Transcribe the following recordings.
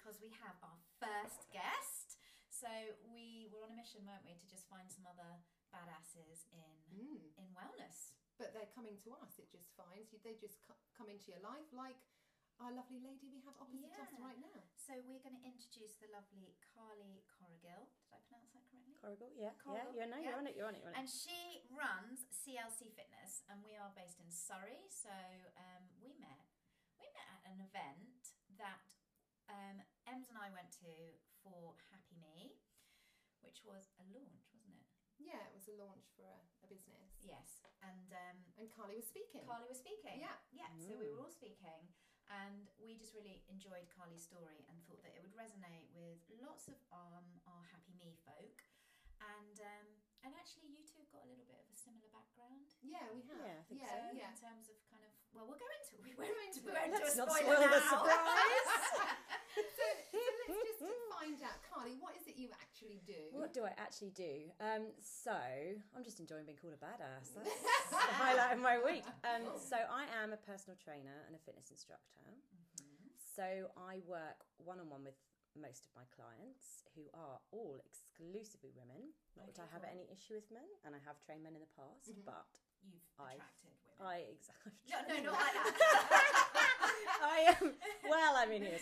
because we have our first guest. So we were on a mission, weren't we, to just find some other badasses in Mm. in wellness. But they're coming to us. It just finds you. They just come into your life, like our lovely lady we have opposite us right now. So we're going to introduce the lovely Carly Corrigill. Did I pronounce that correctly? Corrigal, yeah, Corrigal, yeah, you're, no, yeah. you're on it, you're on it, you're on it. And she runs CLC Fitness, and we are based in Surrey. So um, we met we met at an event that um, Ems and I went to for Happy Me, which was a launch, wasn't it? Yeah, it was a launch for a, a business. Yes, and um, And Carly was speaking. Carly was speaking. Yeah. yeah. So we Mm. were all speaking, and we just really enjoyed Carly's story and thought that it would resonate with lots of um, our Happy Me folk. And um, and actually, you two have got a little bit of a similar background. Yeah, we have. Yeah, I think yeah, So yeah. in terms of well, we'll go into we We'll won't go into we it. won't do a Let's not spoiler spoil the now. surprise. so, so let's just find out, Carly, what is it you actually do? What do I actually do? Um, so I'm just enjoying being called a badass. That's the highlight of my week. Um, so I am a personal trainer and a fitness instructor. So I work one on one with most of my clients, who are all exclusively women. Not that Okay, I have cool. any issue with men, and I have trained men in the past, but You've I- attracted women. I exactly. no, no, not like that. I am. Well, I mean.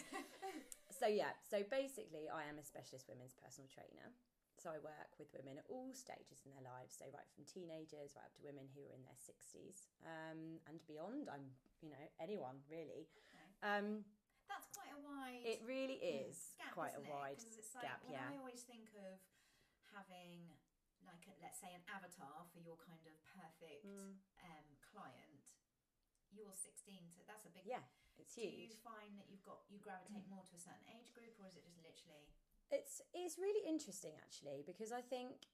So yeah. So basically, I am a specialist women's personal trainer. So I work with women at all stages in their lives. So right from teenagers right up to women who are in their sixties um, and beyond. I'm, you know, anyone really. Um, That's quite a wide. it really is gap, quite a isn't it? it's like, gap. Yeah. I always think of having, like, a, let's say, an avatar for your kind of perfect Mm. um, client. You're 16, so that's a big. Yeah, it's Do you find that you've got you gravitate more to a certain age group, or is it just literally? It's it's really interesting actually because I think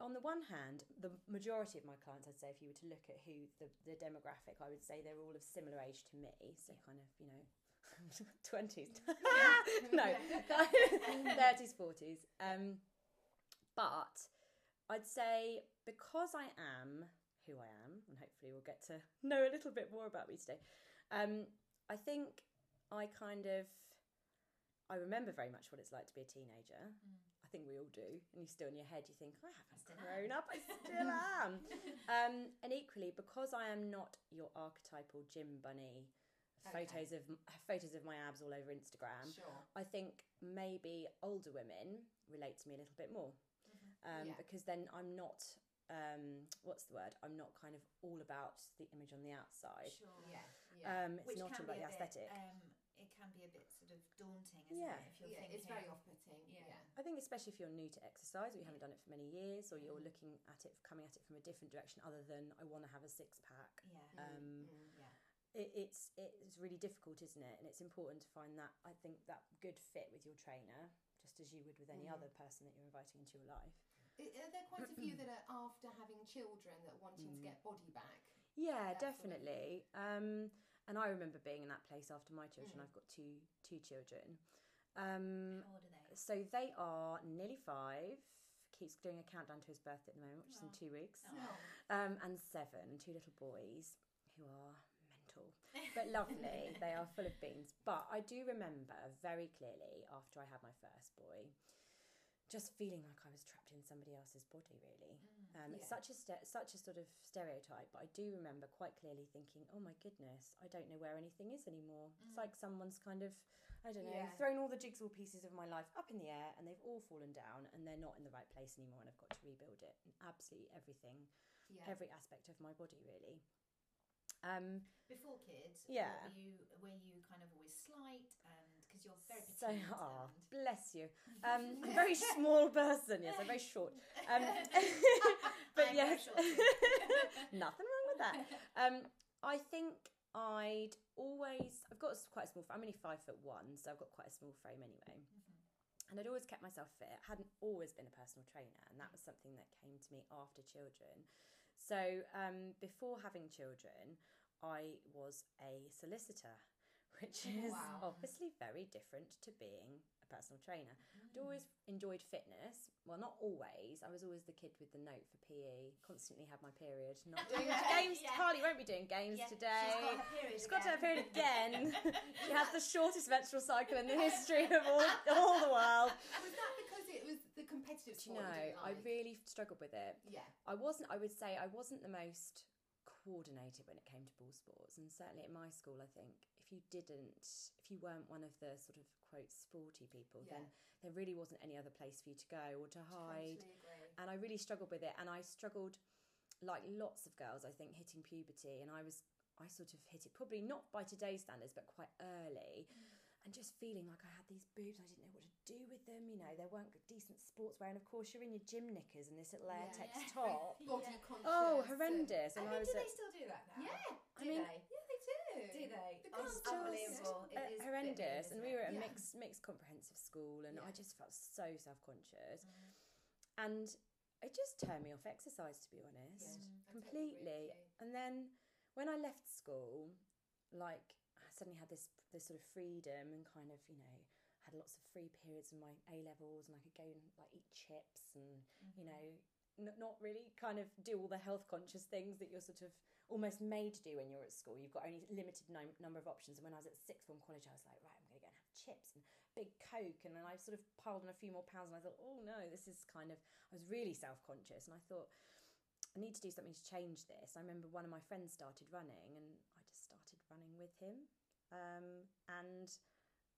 on the one hand, the majority of my clients, I'd say, if you were to look at who the, the demographic, I would say they're all of similar age to me. So kind of, you know, twenties, no, thirties, forties. Um, but I'd say because I am who I am, and hopefully we'll get to know a little bit more about me today. Um, I think I kind of I remember very much what it's like to be a teenager. I think we all do. And you still in your head, you think, I haven't still grown up, I still am. um, and equally, because I am not your archetypal gym bunny, Okay. photos of photos of my abs all over Instagram. Sure. I think maybe older women relate to me a little bit more um, Yeah. because then I'm not. Um, what's the word? I'm not kind of all about the image on the outside. Sure. Yeah. Yeah. Um, it's Which not can all about be the a bit, aesthetic. Um, it can be a bit sort of daunting, isn't Yeah. it? If you're yeah, thinking, it's very off-putting. Yeah. Yeah. I think especially if you're new to exercise or you haven't done it for many years or you're looking at it coming at it from a different direction other than I want to have a six pack. Yeah. Um, yeah. it, it's it's really difficult, isn't it? And it's important to find that I think that good fit with your trainer, just as you would with any Mm. other person that you're inviting into your life. I- Are there quite a few that are after having children that are wanting Mm. to get body back? Yeah, That sort of definitely. Um, and I remember being in that place after my children. Mm. I've got two two children. Um, How old are they? so they are nearly five. Keeps doing a countdown to his birthday at the moment, which is in two weeks. Oh. um, and seven, two little boys who are mental but lovely. they are full of beans. But I do remember very clearly after I had my first boy, just feeling like I was trapped in somebody else's body. Really, um, it's such a ste- such a sort of stereotype. But I do remember quite clearly thinking, "Oh my goodness, I don't know where anything is anymore." It's like someone's kind of, I don't know, Yeah. thrown all the jigsaw pieces of my life up in the air, and they've all fallen down, and they're not in the right place anymore, and I've got to rebuild it. And absolutely everything Yeah. every aspect of my body really. Um, Before kids, Yeah. were you were you kind of always slight and because you're very petite so, oh, and bless you. Um, I'm a very small person, yes, I'm very short. Um, but I'm yes, nothing wrong with that. Um, I think I'd always, I've got quite a small, frame I'm only five foot one, so I've got quite a small frame anyway. And I'd always kept myself fit. I Hadn't always been a personal trainer, and that was something that came to me after children. So um, before having children, I was a solicitor, which is Wow. obviously very different to being a personal trainer. Mm. I'd always enjoyed fitness. Well, not always. I was always the kid with the note for PE. Constantly had my period. Not doing games. Yeah. Carly won't be doing games Yeah, today. She's got her period. She's got her again. period again. she has the shortest menstrual cycle in the history of all, all the world. Was that because it was the competitive Do you know, you didn't I really struggled with it. Yeah. I wasn't. I would say I wasn't the most coordinated when it came to ball sports, and certainly at my school, I think if you didn't, if you weren't one of the sort of quote sporty people, Yeah. then there really wasn't any other place for you to go or to hide. Totally. And I really struggled with it, and I struggled like lots of girls. I think hitting puberty, and I was. I sort of hit it probably not by today's standards, but quite early, mm. and just feeling like I had these boobs. I didn't know what to do with them. You know, there weren't decent sportswear, and of course, you're in your gym knickers and this little Yeah. latex Yeah. top. Body Yeah. conscious. Oh, and- horrendous! I And mean, I was do at, they still do that now? Yeah. I mean, they? Yeah, they do. Do they? The Oh, girls it's do. unbelievable. It uh, is horrendous, fitting, and we were at a Yeah. mixed mixed comprehensive school, and I just felt so self conscious, Mm. and it just turned me off exercise, to be honest, Yeah. I totally completely. And then when I left school, like I suddenly had this this sort of freedom and kind of you know had lots of free periods in my A levels, and I could go and like eat chips and you Mm-hmm. know n- not really kind of do all the health conscious things that you're sort of almost made to do when you're at school. You've got only limited num- number of options. And when I was at sixth form college, I was like, right, I'm going to go and have chips and big Coke. And then I sort of piled on a few more pounds and I thought, oh no, this is kind of, I was really self conscious. And I thought, I need to do something to change this. I remember one of my friends started running and I just started running with him. Um, and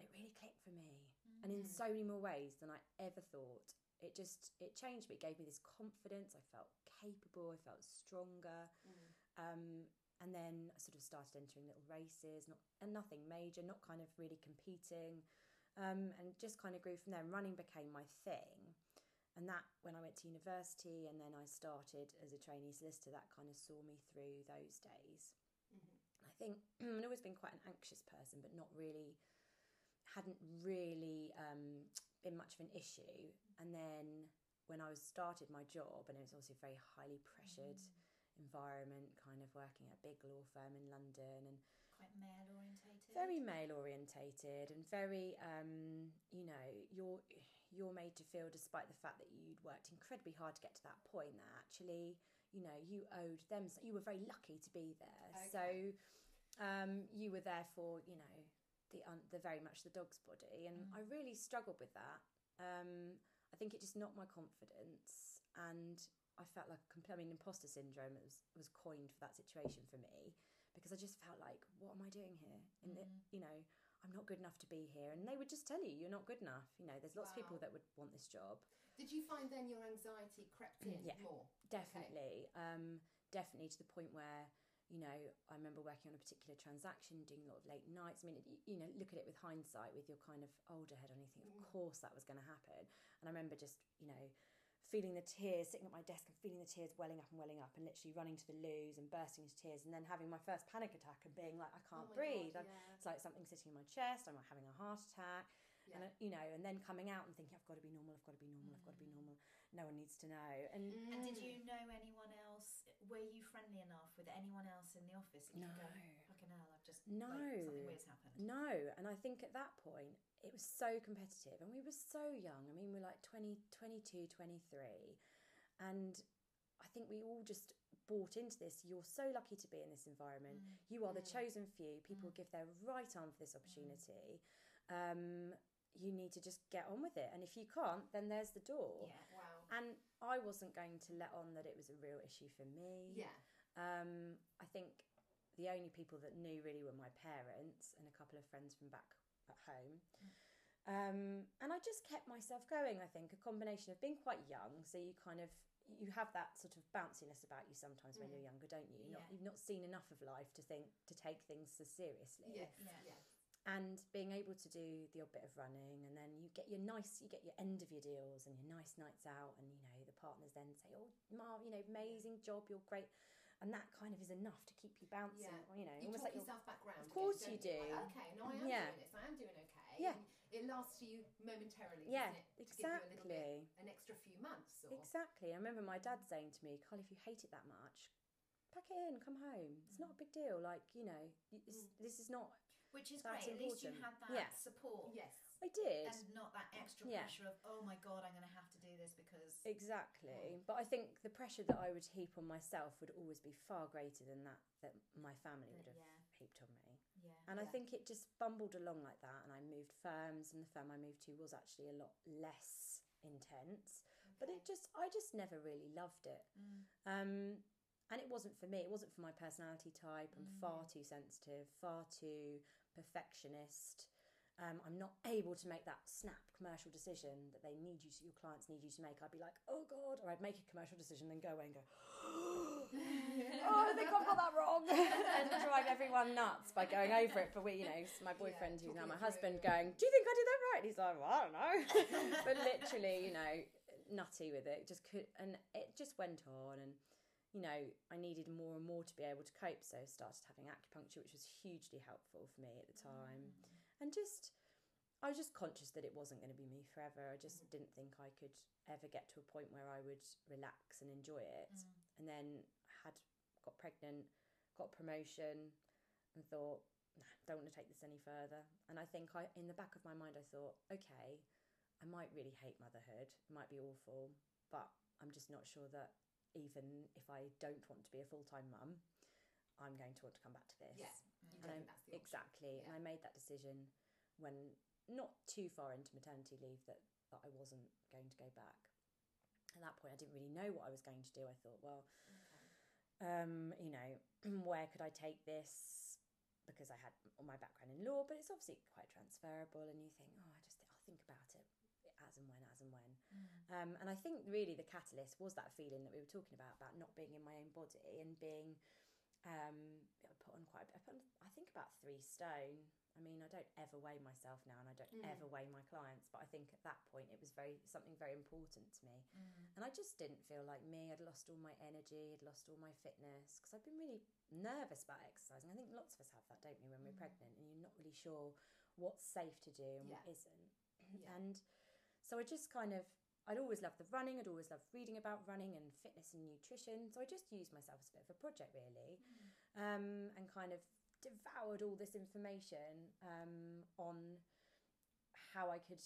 it really clicked for me. And in Mhm. so many more ways than I ever thought. It just, it changed me. It gave me this confidence. I felt capable. I felt stronger. Mm. Um, and then I sort of started entering little races, not and nothing major, not kind of really competing, um, and just kind of grew from there. And running became my thing, and that when I went to university and then I started as a trainee solicitor, that kind of saw me through those days. Mhm. I think I've always been quite an anxious person, but not really, hadn't really um, been much of an issue. And then when I was started my job, and it was also very highly pressured environment, kind of working at a big law firm in London, and Quite male orientated. very male orientated, and very, um, you know, you're you're made to feel, despite the fact that you'd worked incredibly hard to get to that point, that actually, you know, you owed them. You were very lucky to be there. So um, you were there for, you know, the un- the very much the dog's body, and Mm. I really struggled with that. Um, I think it just knocked my confidence, and I felt like complete. I mean, imposter syndrome was was coined for that situation for me because I just felt like, what am I doing here? And it, Mm. you know, I'm not good enough to be here, and they would just tell you you're not good enough. You know, there's lots of people that would want this job. Did you find then your anxiety crept in Yeah. more? Definitely, um, definitely to the point where you know I remember working on a particular transaction, doing a lot of late nights. I mean, you, you know, look at it with hindsight, with your kind of older head on, you think, Mm. of course that was going to happen. And I remember just you know feeling the tears, sitting at my desk and feeling the tears welling up and welling up, and literally running to the loos and bursting into tears, and then having my first panic attack and being like, I Oh can't my breathe. God, yeah. It's like something sitting in my chest. I'm having a heart attack. Yeah. And, uh, you know, and then coming out and thinking, I've got to be normal, I've got to be normal, I've got to be normal. No one needs to know. And And did Mm. you know anyone else? Were you friendly enough with anyone else in the office? no, go, hell, I've just No. like, something weird's happened. no. And I think at that point, it was so competitive and we were so young. I mean, we're like 20, 22, 23. And I think we all just bought into this. You're so lucky to be in this environment. Mm. You are the Mm. chosen few. People Mm. give their right arm for this opportunity. Um, you need to just get on with it. And if you can't, then there's the door. Yeah. Wow. And I wasn't going to let on that it was a real issue for me. Yeah. Um, I think the only people that knew really were my parents and a couple of friends from back at home. Mm. Um, and I just kept myself going. I think a combination of being quite young, so you kind of you have that sort of bounciness about you sometimes when Mm. you're younger, don't you? You're Not, Yeah. you've not seen enough of life to think to take things so seriously Yes. Yeah. Yes. and being able to do the odd bit of running and then you get your nice you get your end of your deals and your nice nights out and you know the partners then say oh Marv you know amazing job you're great and that kind of is enough to keep you bouncing Yeah. you know You almost talk like yourself back round. Of course again, you don't do. Like, okay, no, I am Yeah. doing this. I am doing okay. Yeah. And it lasts you momentarily. yeah doesn't it? To give you a little bit, exactly an extra few months. Or, exactly I remember my dad saying to me Carl if you hate it that much pack it in come home it's not a big deal like you know Mm. this is not Which is That's great. At least you important. had that Yeah. support. Yes. I did. And not that extra Yeah. pressure of, oh my God, I'm going to have to do this because. Exactly. But I think the pressure that I would heap on myself would always be far greater than that that my family would have Yeah. heaped on me. Yeah. And I think it just bumbled along like that. And I moved firms, and the firm I moved to was actually a lot less intense. But it just, I just never really loved it. Mm. Um, and it wasn't for me. It wasn't for my personality type. I'm far too sensitive, far too perfectionist. Um, I'm not able to make that snap commercial decision that they need you to, your clients need you to make. I'd be like, oh God, or I'd make a commercial decision, then go away and go, oh, I think I've got that wrong, and drive everyone nuts by going over it. For we, you know, my boyfriend, who's now my husband, yeah. going, do you think I did that right? And he's like, well, I don't know, but literally, you know, nutty with it. Just could, and it just went on, and you know, I needed more and more to be able to cope. So I started having acupuncture, which was hugely helpful for me at the time, and just. I was just conscious that it wasn't going to be me forever. I just mm. didn't think I could ever get to a point where I would relax and enjoy it. Mm. And then I had got pregnant, got a promotion, and thought, nah, don't want to take this any further. And I think I, in the back of my mind, I thought, okay, I might really hate motherhood. It might be awful, but I'm just not sure that even if I don't want to be a full time mum, I'm going to want to come back to this. Yeah. And that's the option. exactly. And I made that decision when not too far into maternity leave that, that I wasn't going to go back. At that point, I didn't really know what I was going to do. I thought, well, um, you know, where could I take this? Because I had all my background in law, but it's obviously quite transferable. And you think, oh, I just I'll think about it as and when, as and when. Um, and I think really the catalyst was that feeling that we were talking about about not being in my own body and being um, put on quite a bit. I, put on, I think about three stone. I mean, I don't ever weigh myself now, and I don't Mm. ever weigh my clients. But I think at that point, it was very something very important to me, mm. and I just didn't feel like me. I'd lost all my energy, I'd lost all my fitness because I've been really nervous about exercising. I think lots of us have that, don't we, when we're mm. pregnant, and you're not really sure what's safe to do and what Yeah. isn't. Yeah. And so I just kind of, I'd always loved the running, I'd always loved reading about running and fitness and nutrition. So I just used myself as a bit of a project, really, mm. Um, and kind of devoured all this information um, on how I could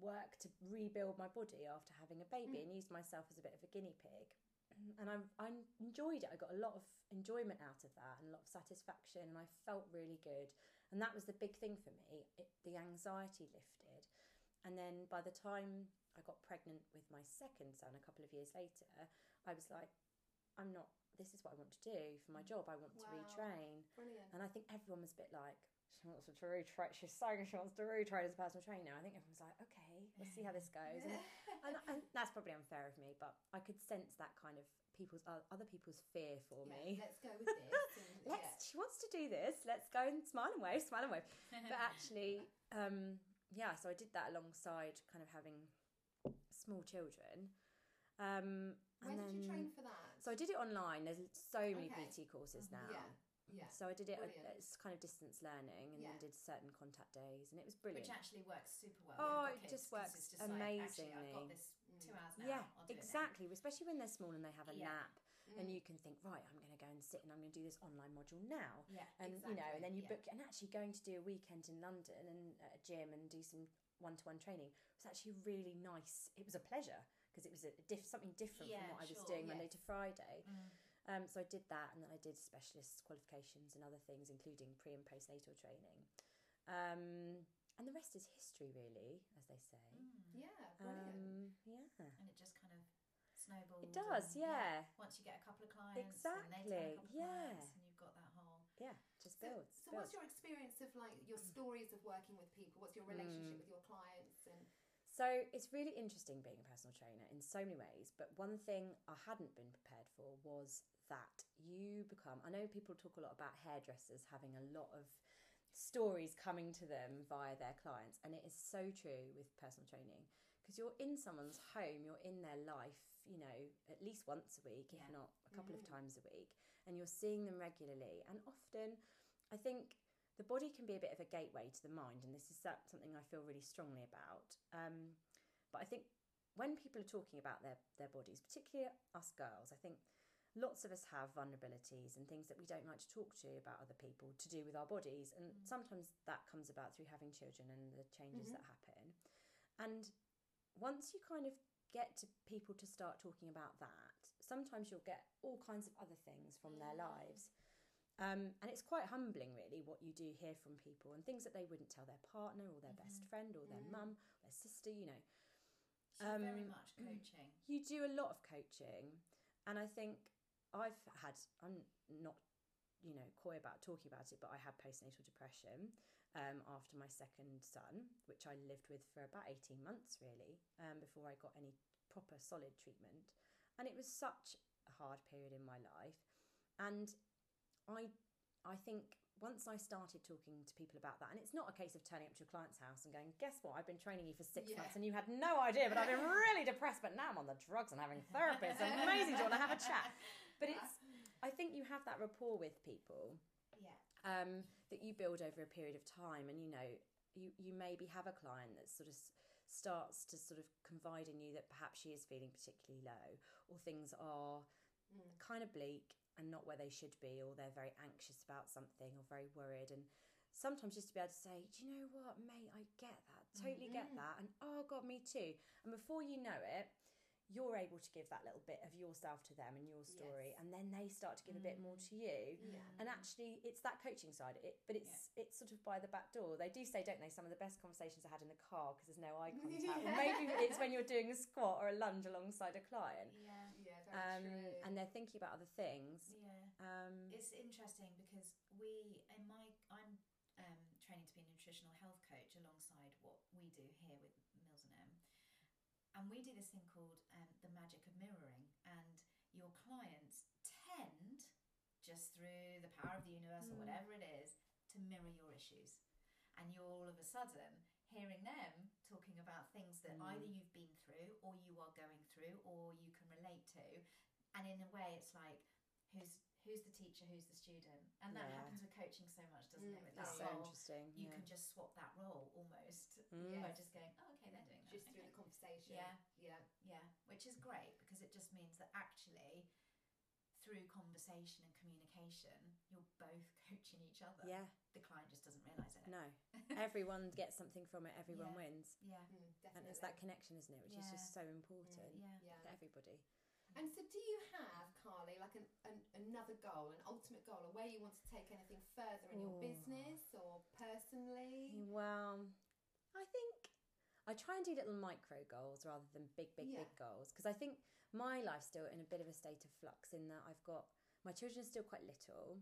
work to rebuild my body after having a baby and used myself as a bit of a guinea pig. And I, I enjoyed it. I got a lot of enjoyment out of that and a lot of satisfaction, and I felt really good. And that was the big thing for me. It, the anxiety lifted. And then by the time I got pregnant with my second son a couple of years later, I was like, I'm not, this is what I want to do for my job. I want to retrain. Brilliant. And I think everyone was a bit like, she wants to retrain. She's saying she wants to retrain as a personal trainer. I think everyone's like, okay, let's see how this goes. And, and, and that's probably unfair of me, but I could sense that kind of people's other people's fear for Yeah, me. Let's go with this. And, Let's. yeah. She wants to do this. Let's go and smile and wave, smile and wave. But actually, um, yeah. So I did that alongside kind of having small children. Um, and When then, did you train for that? So I did it online. There's so many Okay. PT courses now. Yeah. Yeah. So I did it. It's kind of distance learning, and Yeah. then did certain contact days, and it was brilliant. Which actually works super well. Oh, it just works just Like, actually, I've got amazingly. this two hours now. yeah, I'll do it now. exactly. Especially when they're small and they have a Yeah. nap, and Mm. you can think, right, I'm going to go and sit and I'm going to do this online module now. Yeah. and you know, and then you yeah. book and actually going to do a weekend in London and at a gym and do some one-to-one training was actually really nice. It was a pleasure because it was a diff- something different Yeah, from what I was sure, doing Monday to Friday. Mm. Um, so I did that, and then I did specialist qualifications and other things, including pre and postnatal training. Um, and the rest is history, really, as they say. Mm. Yeah, brilliant. Um, yeah. And it just kind of snowballs. It does, and, yeah. Once you get a couple of clients, and they Exactly, a couple of yeah. clients, and you've got that whole. Yeah, just so, builds. so builds. what's your experience of like your stories of working with people? What's your relationship Mm. with your clients? And So it's really interesting being a personal trainer in so many ways. But one thing I hadn't been prepared for was that you become. I know people talk a lot about hairdressers having a lot of stories coming to them via their clients, and it is so true with personal training because you're in someone's home, you're in their life, you know, at least once a week, if not a couple of mm-hmm. times a week, and you're seeing them regularly. And often, I think the body can be a bit of a gateway to the mind, and this is something I feel really strongly about. Um, but I think when people are talking about their, their bodies, particularly us girls, I think lots of us have vulnerabilities and things that we don't like to talk to about other people to do with our bodies. And Mm. sometimes that comes about through having children and the changes Mhm. that happen. And once you kind of get to people to start talking about that, sometimes you'll get all kinds of other things from their lives. Um, and it's quite humbling, really, what you do hear from people and things that they wouldn't tell their partner or their best Mhm. friend or their Mm. mum, their sister, you know. So very Um, much coaching. You do a lot of coaching, and I think I've had, I'm not, you know, coy about talking about it, but I had postnatal depression um, after my second son, which I lived with for about 18 months really, um, before I got any proper solid treatment. And it was such a hard period in my life. And I, I think once I started talking to people about that, and it's not a case of turning up to a client's house and going, guess what, I've been training you for six Yeah. months and you had no idea, but I've been really depressed, but now I'm on the drugs and having therapy. It's amazing. Do you want to have a chat? But it's, I think you have that rapport with people Yeah. um, that you build over a period of time, and you know, you you maybe have a client that sort of starts to sort of confide in you that perhaps she is feeling particularly low, or things are Mm. kind of bleak and not where they should be, or they're very anxious about something or very worried, and sometimes just to be able to say, do you know what, mate, I get that, totally get Mhm. that, and oh god, me too, and before you know it. You're able to give that little bit of yourself to them and your story, Yes. and then they start to give a bit more Mm. to you Yeah. and actually it's that coaching side it but it's it's sort of by the back door they do say don't they some of the best conversations i had in the car because there's no eye contact or maybe it's when you're doing a squat or a lunge alongside a client Yeah. Yeah, um, true. and they're thinking about other things Yeah. um, It's interesting because we, in my, I'm um, training to be a nutritional health coach alongside what we do here with Mills and M, and we do this thing called um, the magic of mirroring, and your clients tend, just through the power of the universe or Mm. whatever it is, to mirror your issues, and you're all of a sudden hearing them talking about things that Mm. either you've been through or you are going through or you can relate to and in a way it's like who's who's the teacher who's the student and that Yeah. happens with coaching so much doesn't it Mm, with that's that so role interesting you yeah. can just swap that role almost Mm. by Yes. just going oh okay they're doing that just through okay. the conversation. Yeah. Yeah. yeah which is great because it just means that actually through conversation and communication you're both coaching each other yeah the client just doesn't realize it no everyone gets something from it everyone Yeah. wins yeah Mm, and it's that connection isn't it which is just so important yeah Yeah. for everybody And so, do you have, Carly, like an, an another goal, an ultimate goal, or where you want to take anything further in your Ooh. business or personally? Well, I think I try and do little micro goals rather than big, big, Yeah. big goals because I think my life's still in a bit of a state of flux in that I've got my children are still quite little,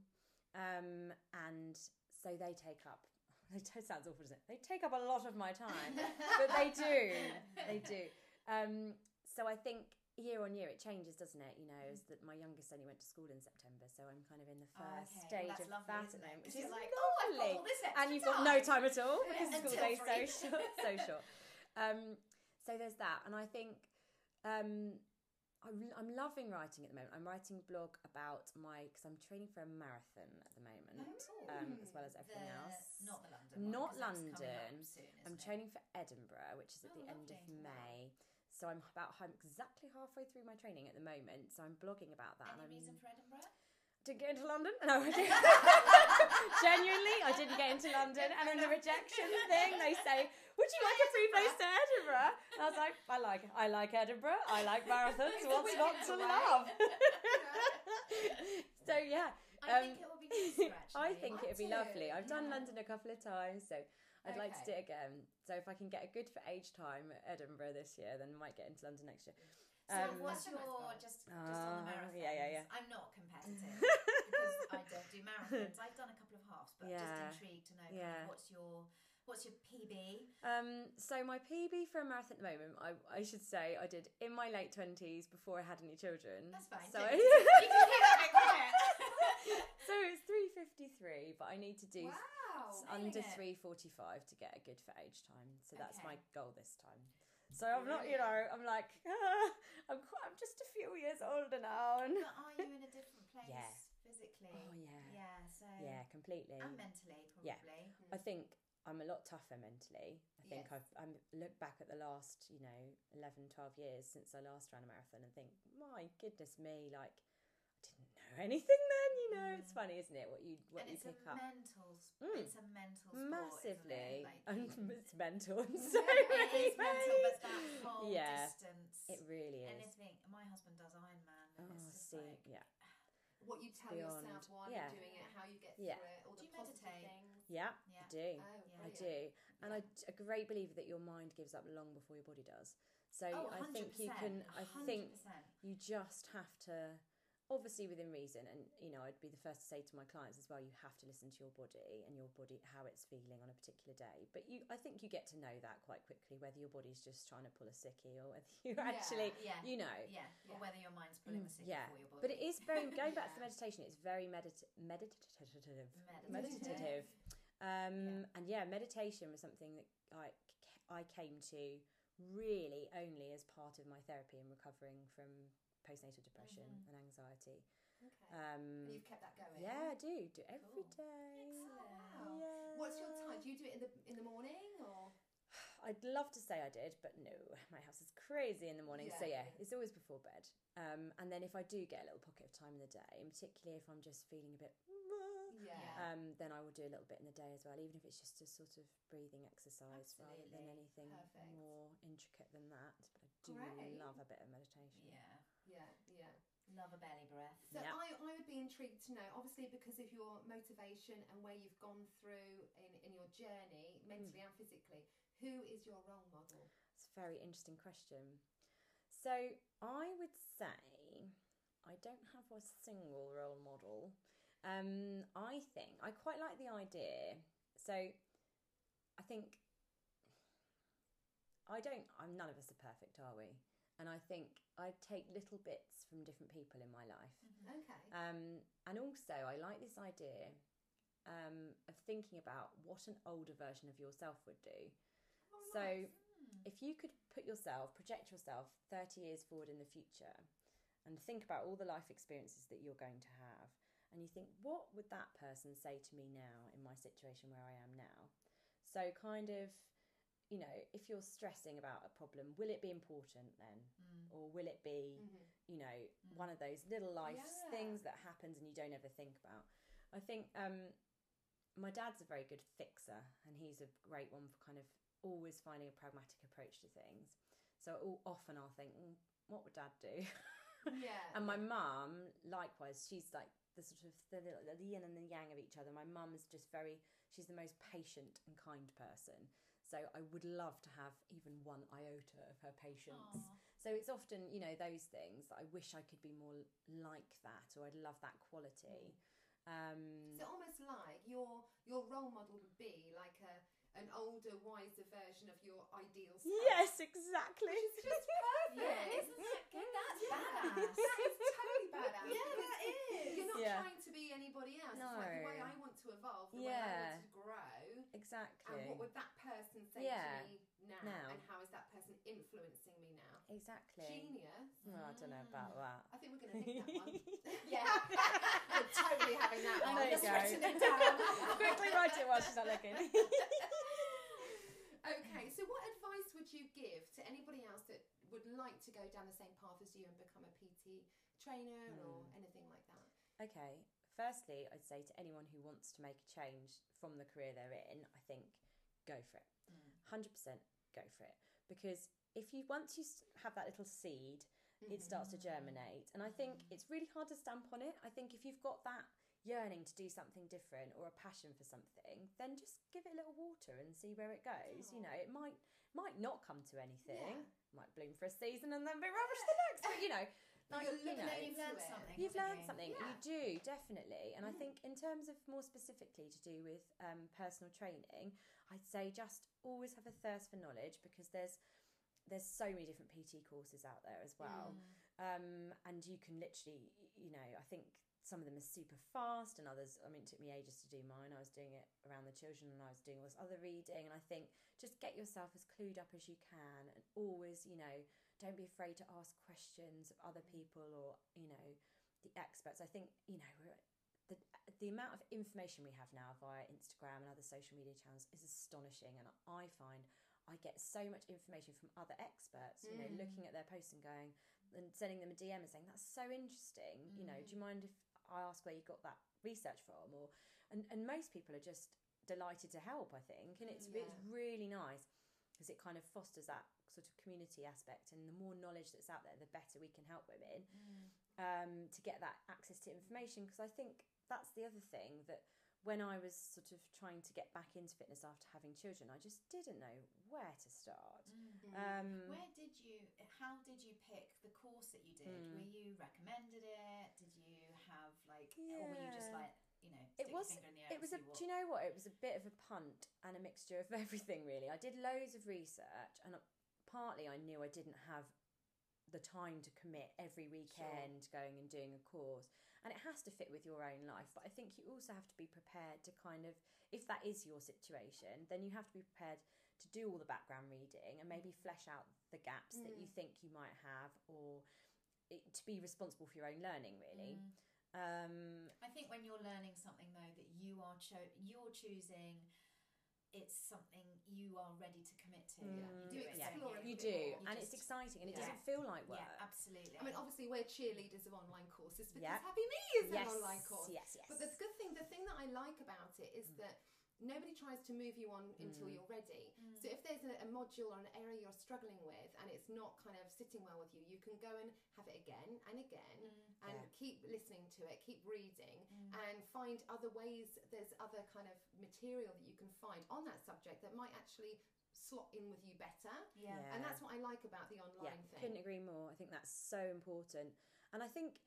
um, and so they take up. It sounds awful, doesn't it? They take up a lot of my time, but they do, they do. Um, so I think year on year it changes, doesn't it? You know, as that my youngest only went to school in September, so I'm kind of in the Oh, first okay. stage That's of lovely, that at the moment, which is like, oh, lovely all this extra and you've got no time at all because the school day's so short. So short. Um, so there's that, and I think um, I'm, I'm loving writing at the moment. I'm writing a blog about my because I'm training for a marathon at the moment, Oh. um, as well as The- everything else. Not the London. Not one, 'cause that's up London. soon, I'm it? training for Edinburgh, which is at Oh, the end of May. Wow. So I'm about I'm exactly halfway through my training at the moment. So I'm blogging about that. and Any I'm, reason for Edinburgh? didn't get into London. No, I didn't. Genuinely, I didn't get into London. And then the rejection thing, they say, "Would you like a free place to Edinburgh?" And I was like, "I like, I like Edinburgh. I like marathons. What's not to love?" so yeah, I Um, think it would be nicer. I think it'd be lovely. I've done yeah. London a couple of times, so I'd like to do it again. So if I can get a good for age time at Edinburgh this year, then I might get into London next year. So Um, what's That's a nice your goal. just just on the marathons? yeah, yeah, yeah. I'm not competitive because I don't do marathons. I've done a couple of halves, but Yeah. just intrigued to know Yeah. what's your what's your PB? Um, so my PB for a marathon at the moment, I, I should say I did in my late twenties before I had any children. That's fine. So, don't- I- so it's three fifty three, but I need to do Wow. under three forty five to get a good for age time. So that's my goal this time. So I'm not, you know, I'm like, ah, I'm quite, I'm just a few years older now, and But are you in a different place Yeah. physically? oh yeah, Yeah. So yeah, completely. and mentally probably. Yeah. I think I'm a lot tougher mentally. I think Yes. I've I'm look back at the last, you know, 11, 12 years since I last ran a marathon and think, my goodness me, like anything then, you know. It's funny, isn't it? What you what and you it's pick a up. mental, Mm. it's a mental sport, Massively. Isn't it? Like, and it's mental and so it many is mental, but that whole Yeah, distance. It really is. Anything. My husband does Ironman, and Oh, it's just see, like, yeah. What you tell beyond. yourself while Yeah. you're doing it, how you get Yeah. through it, all Do the you positive meditate? things. Yeah, yeah. I do. Oh, Yeah. I do. And Yeah. I'm a great believer that your mind gives up long before your body does. So Oh, I think you can, 100%, I think you just have to, obviously within reason, and you know, I'd be the first to say to my clients as well, you have to listen to your body and your body, how it's feeling on a particular day. But you, I think you get to know that quite quickly, whether your body's just trying to pull a sickie or whether you Yeah. actually, Yeah. you know. Yeah. Yeah. Or whether your mind's pulling the signal Yeah, for your body. But it is very, going back to the meditation, it's very medit- meditative. Meditative. Meditative. Um, And yeah, meditation was something that I, I came to really only as part of my therapy and recovering from postnatal depression Mhm. and anxiety. Okay. Um, and you've kept that going. yeah, I do. Do every Cool. day. Wow. Yeah. What's your time? Do you do it in the in the morning or? I'd love to say I did, but no, my house is crazy in the morning. So Yeah. yeah, it's always before bed. Um, and then if I do get a little pocket of time in the day, and particularly if I'm just feeling a bit, Yeah. Yeah. um, then I will do a little bit in the day as well, even if it's just a sort of breathing exercise rather than anything Perfect. more intricate than that. But I do Great. love a bit of meditation. Yeah. Yeah. Yeah. Love a belly breath. So Yeah. I, I would be intrigued to know, obviously, because of your motivation and where you've gone through in, in your journey, mentally Mm. and physically, who is your role model? It's a very interesting question. So I would say I don't have a single role model. Um, I think I quite like the idea. So I think I don't. I'm none of us are perfect, are we? And I think I take little bits from different people in my life. Mhm. Okay. Um, and also, I like this idea um, of thinking about what an older version of yourself would do. Oh, so, nice. Mm. if you could put yourself, project yourself 30 years forward in the future and think about all the life experiences that you're going to have, and you think, what would that person say to me now in my situation where I am now? So, kind of, you know, if you're stressing about a problem, will it be important then? Mm. Or will it be Mhm. you know, Mm. one of those little life Yeah. things that happens and you don't ever think about. I think um, my dad's a very good fixer, and he's a great one for kind of always finding a pragmatic approach to things. So often I'll think, mm, what would dad do? Yeah. and my mum, likewise, she's like the sort of the, the yin and the yang of each other. My mum is just very, she's the most patient and kind person. So I would love to have even one iota of her patience. Aw. So it's often, you know, those things that I wish I could be more like that, or I'd love that quality. Um, So almost like your your role model would be like a an older, wiser version of your ideal self. yes, exactly. Which just perfect. Yeah, isn't that good? That's Yeah. badass. That is totally badass. Yeah, that is. You're not Yeah. trying to be anybody else. It's like the way I want to evolve, the way I want to grow. Exactly. And what would that person say Yeah. to me now, Now. And how is that person influencing me now? exactly. Genius. Oh, I don't know about that. I think we're going to nick that one. Yeah. We're totally having that one. There you just go. writing it down. Quickly write it while she's not looking. Okay, so what advice would you give to anybody else that would like to go down the same path as you and become a PT trainer or Hmm. anything like that? okay. Firstly, I'd say to anyone who wants to make a change from the career they're in, I think go for it. Mm. 100% go for it. Because if you once you have that little seed, it starts to germinate. And I think it's really hard to stamp on it. I think if you've got that yearning to do something different or a passion for something, then just give it a little water and see where it goes. You know, it might might not come to anything. Yeah. Might bloom for a season and then be rubbish the next. But you know, like you're you know, at You've learned something. You've learned you? something. Yeah. You do definitely, and I Mm. think in terms of more specifically to do with um, personal training, I'd say just always have a thirst for knowledge because there's there's so many different PT courses out there as well, Mm. um, and you can literally, you know, I think some of them are super fast, and others. I mean, it took me ages to do mine. I was doing it around the children, and I was doing all this other reading, and I think just get yourself as clued up as you can, and always, you know, don't be afraid to ask questions of other people or you know the experts. I think you know we're, the the amount of information we have now via Instagram and other social media channels is astonishing, and I find I get so much information from other experts. You know, Mm. looking at their posts and going and sending them a DM and saying that's so interesting. You know, do you mind if I ask where you got that research from, or and and most people are just delighted to help. I think, and it's it's really nice because it kind of fosters that sort of community aspect, and the more knowledge that's out there, the better we can help women um, to get that access to information. Because I think that's the other thing that when I was sort of trying to get back into fitness after having children, I just didn't know where to start. Um, Where did you? How did you pick the course that you did? Mm. Were you recommended it? Did you have like, or were you just like, you know, It was- your finger in the air? It was a. what- Do you know what? It was a bit of a punt and a mixture of everything. Really, I did loads of research, and partly I knew I didn't have the time to commit every weekend going and doing a course, and it has to fit with your own life. But I think you also have to be prepared to kind of, if that is your situation, then you have to be prepared to do all the background reading and maybe flesh out the gaps that you think you might have, or it, to be responsible for your own learning. Really. Mm. Um, I think when you're learning something though that you are cho- you're choosing, it's something you are ready to commit to. Mm. You do You it, yeah, explore don't it you? you do, more. and You it's exciting, and it yeah. doesn't feel like work. Yeah, absolutely. I mean, obviously, we're cheerleaders of online courses because Yeah. Happy Me is yes, an online course. yes, yes. But the good thing, the thing that I like about it is that nobody tries to move you on until Mm. you're ready. Mm. So if there's a, a module or an area you're struggling with and it's not kind of sitting well with you, you can go and have it again and again Mm. and Yeah. keep listening to it, keep reading, Mm. and find other ways. There's other kind of material that you can find on that subject that might actually slot in with you better. yeah. Yeah. And that's what I like about the online yeah, thing. couldn't agree more. I think that's so important, and I think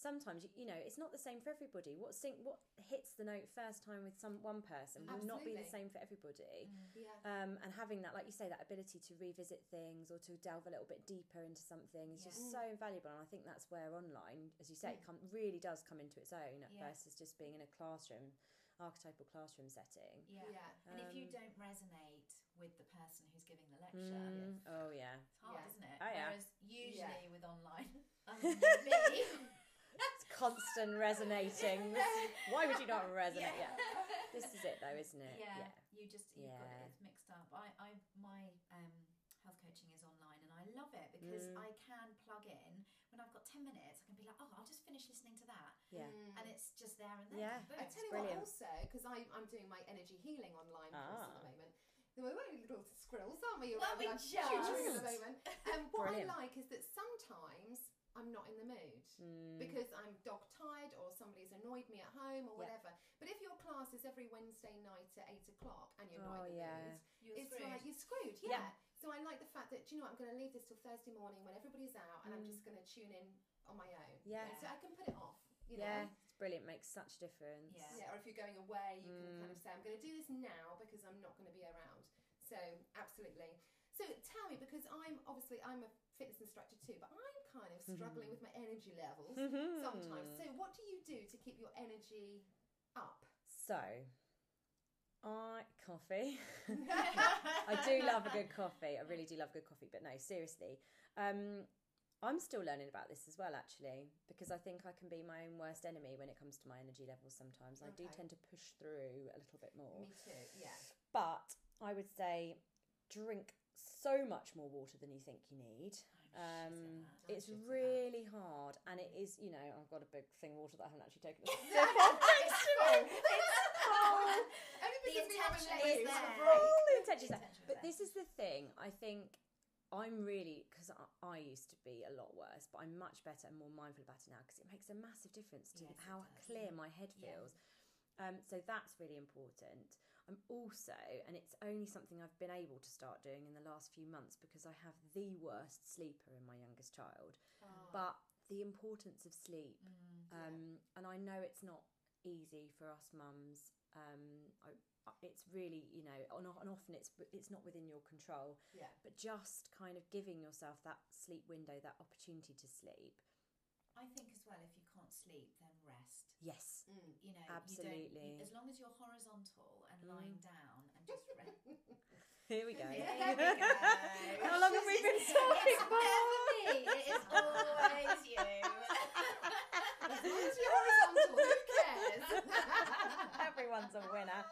sometimes you- you know it's not the same for everybody. What sing, what hits the note first time with some one person will not be the same for everybody. Mm. Yeah. Um, and having that, like you say, that ability to revisit things or to delve a little bit deeper into something is Yeah. just so invaluable. And I think that's where online, as you say, it Mm. come, really does come into its own Yeah. versus just being in a classroom, archetypal classroom setting. Yeah. Yeah. And if you Um, don't resonate with the person who's giving the lecture, Mm, oh yeah. it's hard, Yeah. isn't it? Oh, yeah. Whereas usually Yeah. with online, unlike me, It's constant resonating. Why would you not resonate? Yeah. Yeah. This is it though, isn't it? yeah, you just you've got Yeah. it it's mixed up. I, I my um, health coaching is online, and I love it because Mm. I can plug in when I've got ten minutes. I can be like, oh, I'll just finish listening to that, Yeah. Mm. and it's just there and then. Yeah. boom. I tell you brilliant. what, also, because I'm doing my energy healing online course at Ah. the moment. We're only little squirrels, aren't we? Well, we around just- tutoring at the moment. Um, what Brilliant. I like is that sometimes I'm not in the mood Mm. because I'm dog tired or somebody's annoyed me at home or Yeah. whatever. But if your class is every Wednesday night at eight o'clock and you're Oh, not in the yeah. mood, You're it's screwed. like you're screwed. Yeah. Yeah. So I like the fact that do you know what, I'm going to leave this till Thursday morning when everybody's out, and I'm Mm. just going to tune in on my own. Yeah. So I can put it off. You know. yeah, it's brilliant. Makes such a difference. Yeah. Yeah, or if you're going away, you can Mm. kind of say, I'm going to do this now because I'm not going to be around. So, absolutely. So, tell me, because I'm obviously I'm a fitness instructor too, but I'm kind of struggling with my energy levels sometimes. So, what do you do to keep your energy up? So, I coffee. I do love a good coffee. I really do love good coffee. But no, seriously, um, I'm still learning about this as well, actually, because I think I can be my own worst enemy when it comes to my energy levels. Sometimes I do tend to push through a little bit more. Me too. Yeah. But I would say drink so much more water than you think you need. Um, it's really hard, and it is. You know, I've got a big thing of water that I haven't actually taken. Yeah. to me. Only The because intention is you there. have a All break. the there. But this is the thing. I think I'm really because I, I used to be a lot worse, but I'm much better and more mindful about it now because it makes a massive difference to Yes, how clear my head Yeah. feels. Um, so that's really important. I'm also, and it's only something I've been able to start doing in the last few months because I have the worst sleeper in my youngest child. Oh. But the importance of sleep, Mm. um, and I know it's not easy for us mums. Um, I, it's really, you know, and, and often it's it's not within your control. Yeah. But just kind of giving yourself that sleep window, that opportunity to sleep. I think as well, if you can't sleep, then rest. Yes, Mm. You know, Absolutely. don't, you- as long as you're horizontal and Mm. lying down and just rest. here we go. There we go. How long have we been It's talking never for? me. It is always you. As long as you're horizontal, who cares? Everyone's a winner.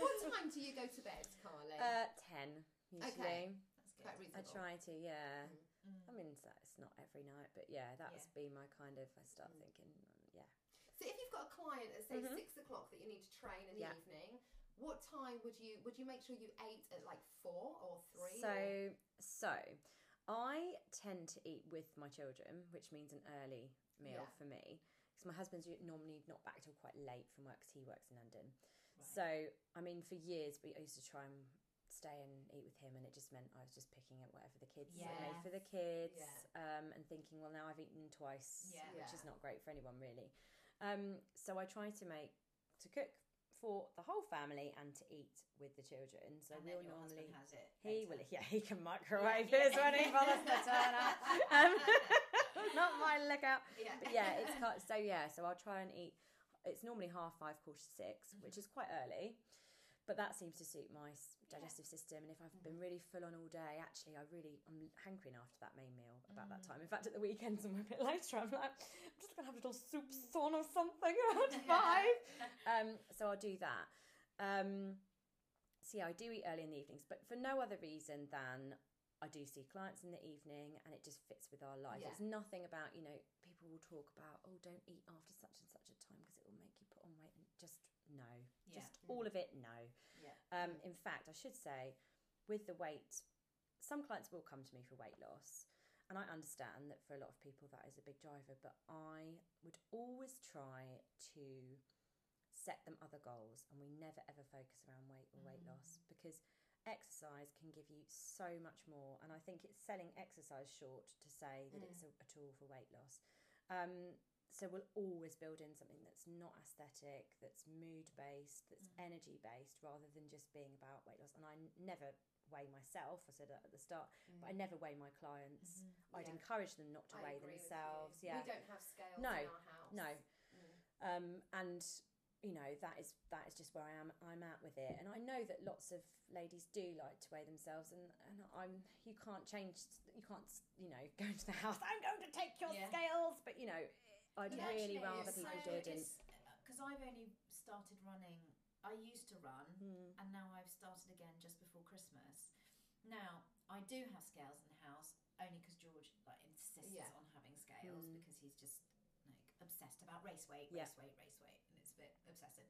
what time do you go to bed, Carly? Uh, ten usually. Okay. That's Quite good. I try to, yeah. Mm. I mean, it's, it's not every night, but yeah, that's Yeah. been my kind of. I start thinking, mm, yeah. So if you've got a client at say Mhm. six o'clock that you need to train in the Yeah. evening, what time would you would you make sure you ate at like four or three? So, or- so I tend to eat with my children, which means an early meal Yeah. for me. Because my husband's normally not back till quite late from work because he works in London. Right. So, I mean, for years we used to try and stay and eat with him, and it just meant I was just picking at whatever the kids had made for the kids, Yeah. um, and thinking, well, now I've eaten twice, Yeah. which is not great for anyone really. Um, so I try to make to cook for the whole family and to eat with the children. So and we'll normally has it. he will, yeah, he can microwave Yeah, his when he yeah. bothers to turn up. Um, not my lookout. Yeah. But yeah, it's cut. So yeah, so I'll try and eat. It's normally half five, quarter to 6 which Mhm. is quite early, but that seems to suit my s- Yeah. digestive system. And if I've been really full on all day, actually, I really I'm hankering after that main meal about that Mm. time. In fact, at the weekends and a bit later, I'm like, I'm just gonna have a little soup son or something around five. Um, so I'll do that. Um, so yeah, I do eat early in the evenings, but for no other reason than I do see clients in the evening, and it just fits with our life. Yeah. It's nothing about you know people will talk about oh don't eat after such and such a time because it will make you put on weight, and just no, Yeah. just all of it no. Yeah. Um, in fact, I should say, with the weight, some clients will come to me for weight loss. And I understand that for a lot of people that is a big driver, but I would always try to set them other goals and we never ever focus around weight or weight loss because exercise can give you so much more. And I think it's selling exercise short to say that Mm. it's a, a tool for weight loss. Um, so we'll always build in something that's not aesthetic, that's mood based, that's Mm. energy based, rather than just being about weight loss. And I n- never weigh myself. I said at the start, but I never weigh my clients. Mhm. I'd Yeah. encourage them not to I weigh themselves. Yeah. we don't have scales No, in our house. no. Mm. Um, and you know that is that is just where I am. I'm at with it, and I know that lots of ladies do like to weigh themselves, and, and I'm you can't change. You can't you know go into the house. I'm going to take your Yeah. scales, but you know I'd But really actually, rather people so- did. And Because I've only started running. I used to run, Hmm. and now I've started again just before Christmas. Now I do have scales in the house only because George like insists Yeah. on having scales Mm. because he's just like obsessed about race weight, Yeah. race weight, race weight, and it's a bit obsessive.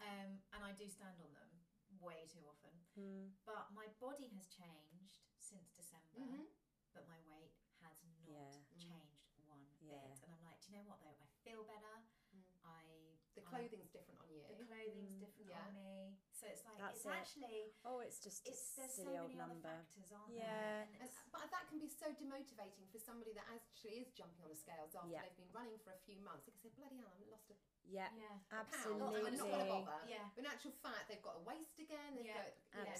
Um, and I do stand on them way too often. Hmm. But my body has changed since December, Mhm. but my weight has not Yeah. Mm. changed one Yeah. bit. And I'm like, do you know what though? I feel better. Mm. I The I- clothing's different on you. the clothing's Mm. different Yeah. on me. So it's like That's it's it. actually Oh, it's just a it's there's so silly old many other number. factors, aren't Yeah. there? And And, but that can be so demotivating for somebody that actually is jumping on the scales after Yeah. they've been running for a few months. They can say, bloody hell, I've lost a Yeah, yeah, pound. absolutely. I'm not going to bother. yeah, But in actual fact, they've got a waist again. They've Yeah. got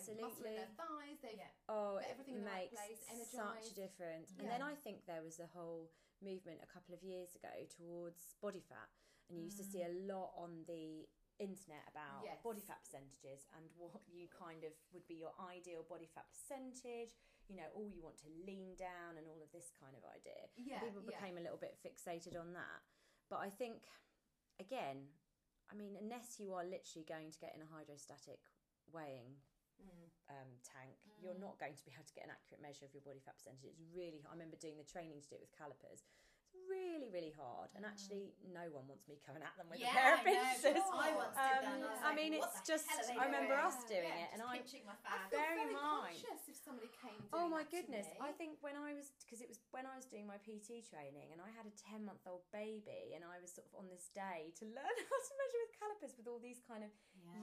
you know, muscle in their thighs. They've yeah. Oh, Put it everything in the right makes place, such a energised. difference. And then I think there was a whole movement a couple of years ago towards body fat, and you used to see a mm. lot on the internet about Yes. body fat percentages and what you kind of would be your ideal body fat percentage. You know, all you want to lean down and all of this kind of idea. yeah, People yeah. became a little bit fixated on that, but I think again, I mean, unless you are literally going to get in a hydrostatic weighing Mm. um, tank, you're Mm. not going to be able to get an accurate measure of your body fat percentage. It's really, I remember doing the training to do it with calipers. It's really, really hard. And Mm. actually, no one wants me coming at them with yeah, a pair of I know, pincers. 'cause I once did that. and I, Um, was I mean, it's just, hell are they I remember doing? us doing yeah, it, and just I, pinching my I fat. very in mind- conscious if somebody came. Doing oh my that to goodness, me. I think when I was, because it was when I was doing my PT training and I had a 10 month old baby, and I was sort of on this day to learn how to measure with calipers with all these kind of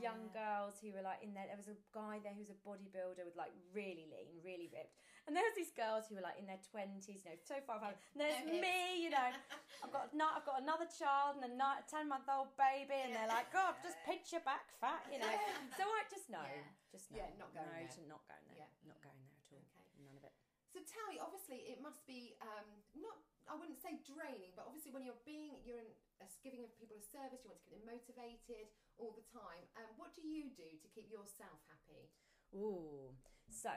young girls who were like in there. There was a guy there who was a bodybuilder with like really lean, really ripped, and there was these girls who were like in their twenties, you know, so far from. And there's No me, you know. I've got no, I've got another child and a ten month old baby, and they're like, God, just pinch your back, fat, you know. So I just know, Yeah. just know, Yeah, not going no, there. to not going there, Yeah. not going there at all. Okay. None of it. So tell me, obviously, it must be um, not. I wouldn't say draining, but obviously, when you're being, you're in, uh, giving people a service, you want to keep them motivated all the time. Um, what do you do to keep yourself happy? Ooh. So,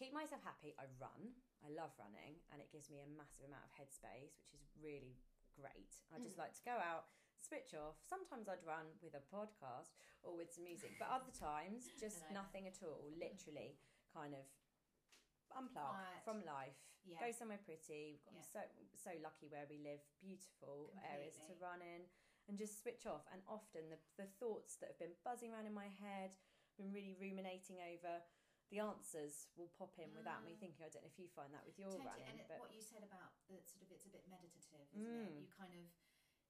keep myself happy, I run. I love running, and it gives me a massive amount of headspace, which is really great. I just Mhm. like to go out, switch off. Sometimes I'd run with a podcast or with some music, but other times just And I know. nothing at all. Literally, kind of unplug from life. Yeah. Go somewhere pretty. I'm Yeah. so so lucky where we live. Beautiful areas to run in and just switch off. And often the the thoughts that have been buzzing around in my head, been really ruminating over. The answers will pop in without me Mm. thinking. I don't know if you find that with your Totally. running, and it, but what you said about the sort of it's a bit meditative, isn't Mm. it? You kind of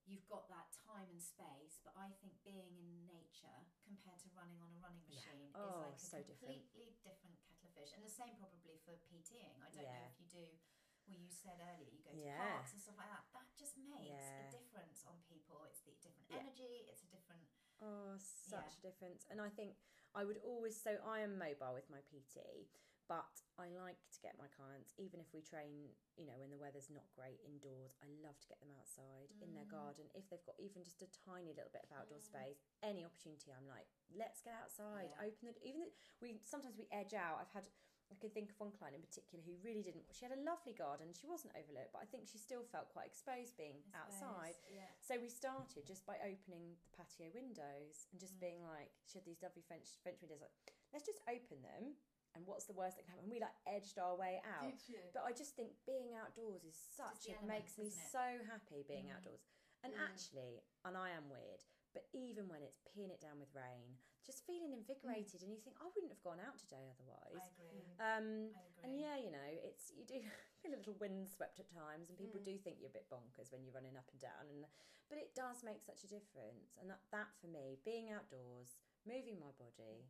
you've got that time and space, but I think being in nature compared to running on a running Yeah. machine Oh, is like a so different. completely different kettle of fish. And the same probably for PTing. I don't Yeah. know if you do. Well, you said earlier you go to Yeah. parks and stuff like that. That just makes Yeah. a difference on people. It's the different Yeah. energy. It's a different. Oh, such Yeah. a difference. And I think I would always, so I am mobile with my PT, but I like to get my clients, even if we train, you know, when the weather's not great indoors, I love to get them outside in their Mm. garden. If they've got even just a tiny little bit of outdoor Mm. space, any opportunity, I'm like, let's get outside, Yeah. open the, even the, we, sometimes we edge out. I've had, I could think of one client in particular who really didn't, she had a lovely garden, she wasn't overlooked, but I think she still felt quite exposed being outside. Yeah. So we started just by opening the patio windows and just Mm. being like, she had these lovely French French windows. Like, let's just open them, and what's the worst that can happen? And we like edged our way out. But I just think being outdoors is such. It makes me it? so happy being Mm. outdoors. And Mm. actually, and I am weird, but even when it's peeing it down with rain, just feeling invigorated, and you think I wouldn't have gone out today otherwise. I agree. Um, I agree. and yeah, you know, it's you do feel a little windswept at times, and people Mm. do think you're a bit bonkers when you're running up and down. And but it does make such a difference, and that that for me, being outdoors, moving my body,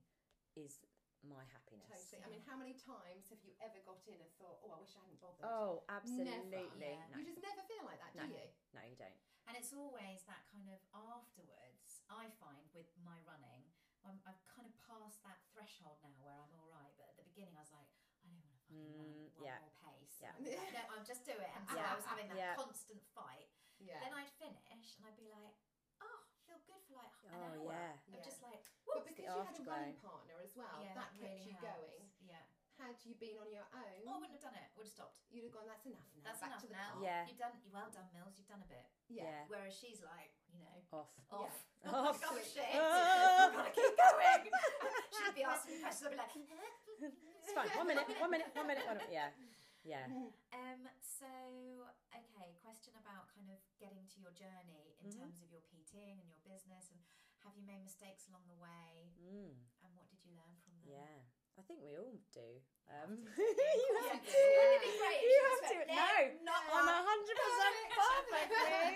is my happiness. Totally. I mean, how many times have you ever got in and thought, "Oh, I wish I hadn't bothered"? Oh, absolutely. Yeah. No, You just never feel like that, do No. you? no, you don't. And it's always that kind of afterwards, I find with my running, I'm, I've kind of passed that threshold now where I'm all right. But at the beginning, I was like, I don't want to fucking run Mm, one yeah. more pace. Yeah. I'd be like, no, I'll just do it. And so Yeah. I was having that Yeah. constant fight. Yeah. Then I'd finish and I'd be like, oh, I feel good for like an Oh, hour. yeah. I'm Yeah. just like, but because you had a running partner as well, yeah, that kept really you helps. going. Yeah. Had you been on your own, Oh, I wouldn't have done it. Would have stopped. you'd have gone, "That's enough now. That's Back enough to the now. car." Yeah. You've done. You well done, Mills. You've done a bit. Yeah. Yeah. Whereas she's like, you know, Off. off. Yeah. Off. oh shit! We've got to keep going. She'd be asking me questions. I'd be like, It's fine. One minute. One minute. One minute. One minute. Yeah. Yeah. Um. So, okay. Question about kind of getting to your journey in Mhm. terms of your PTing and your business, and have you made mistakes along the way? Mm, And what did you learn from them? yeah. I think we all do. Um, you. Yeah, have to. you do. It be great if You she have to. No, not I'm a hundred percent perfectly.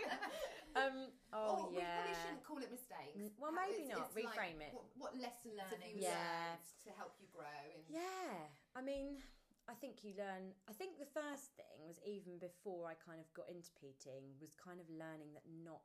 Um. Oh, we yeah. probably shouldn't call it mistakes. Mm, well, maybe it's- not. it's like, Reframe it. What, what lessons have Learning. Yeah. learned to help you grow? And Yeah, I mean, I think you learn. I think the first thing was even before I kind of got into PTing was kind of learning that not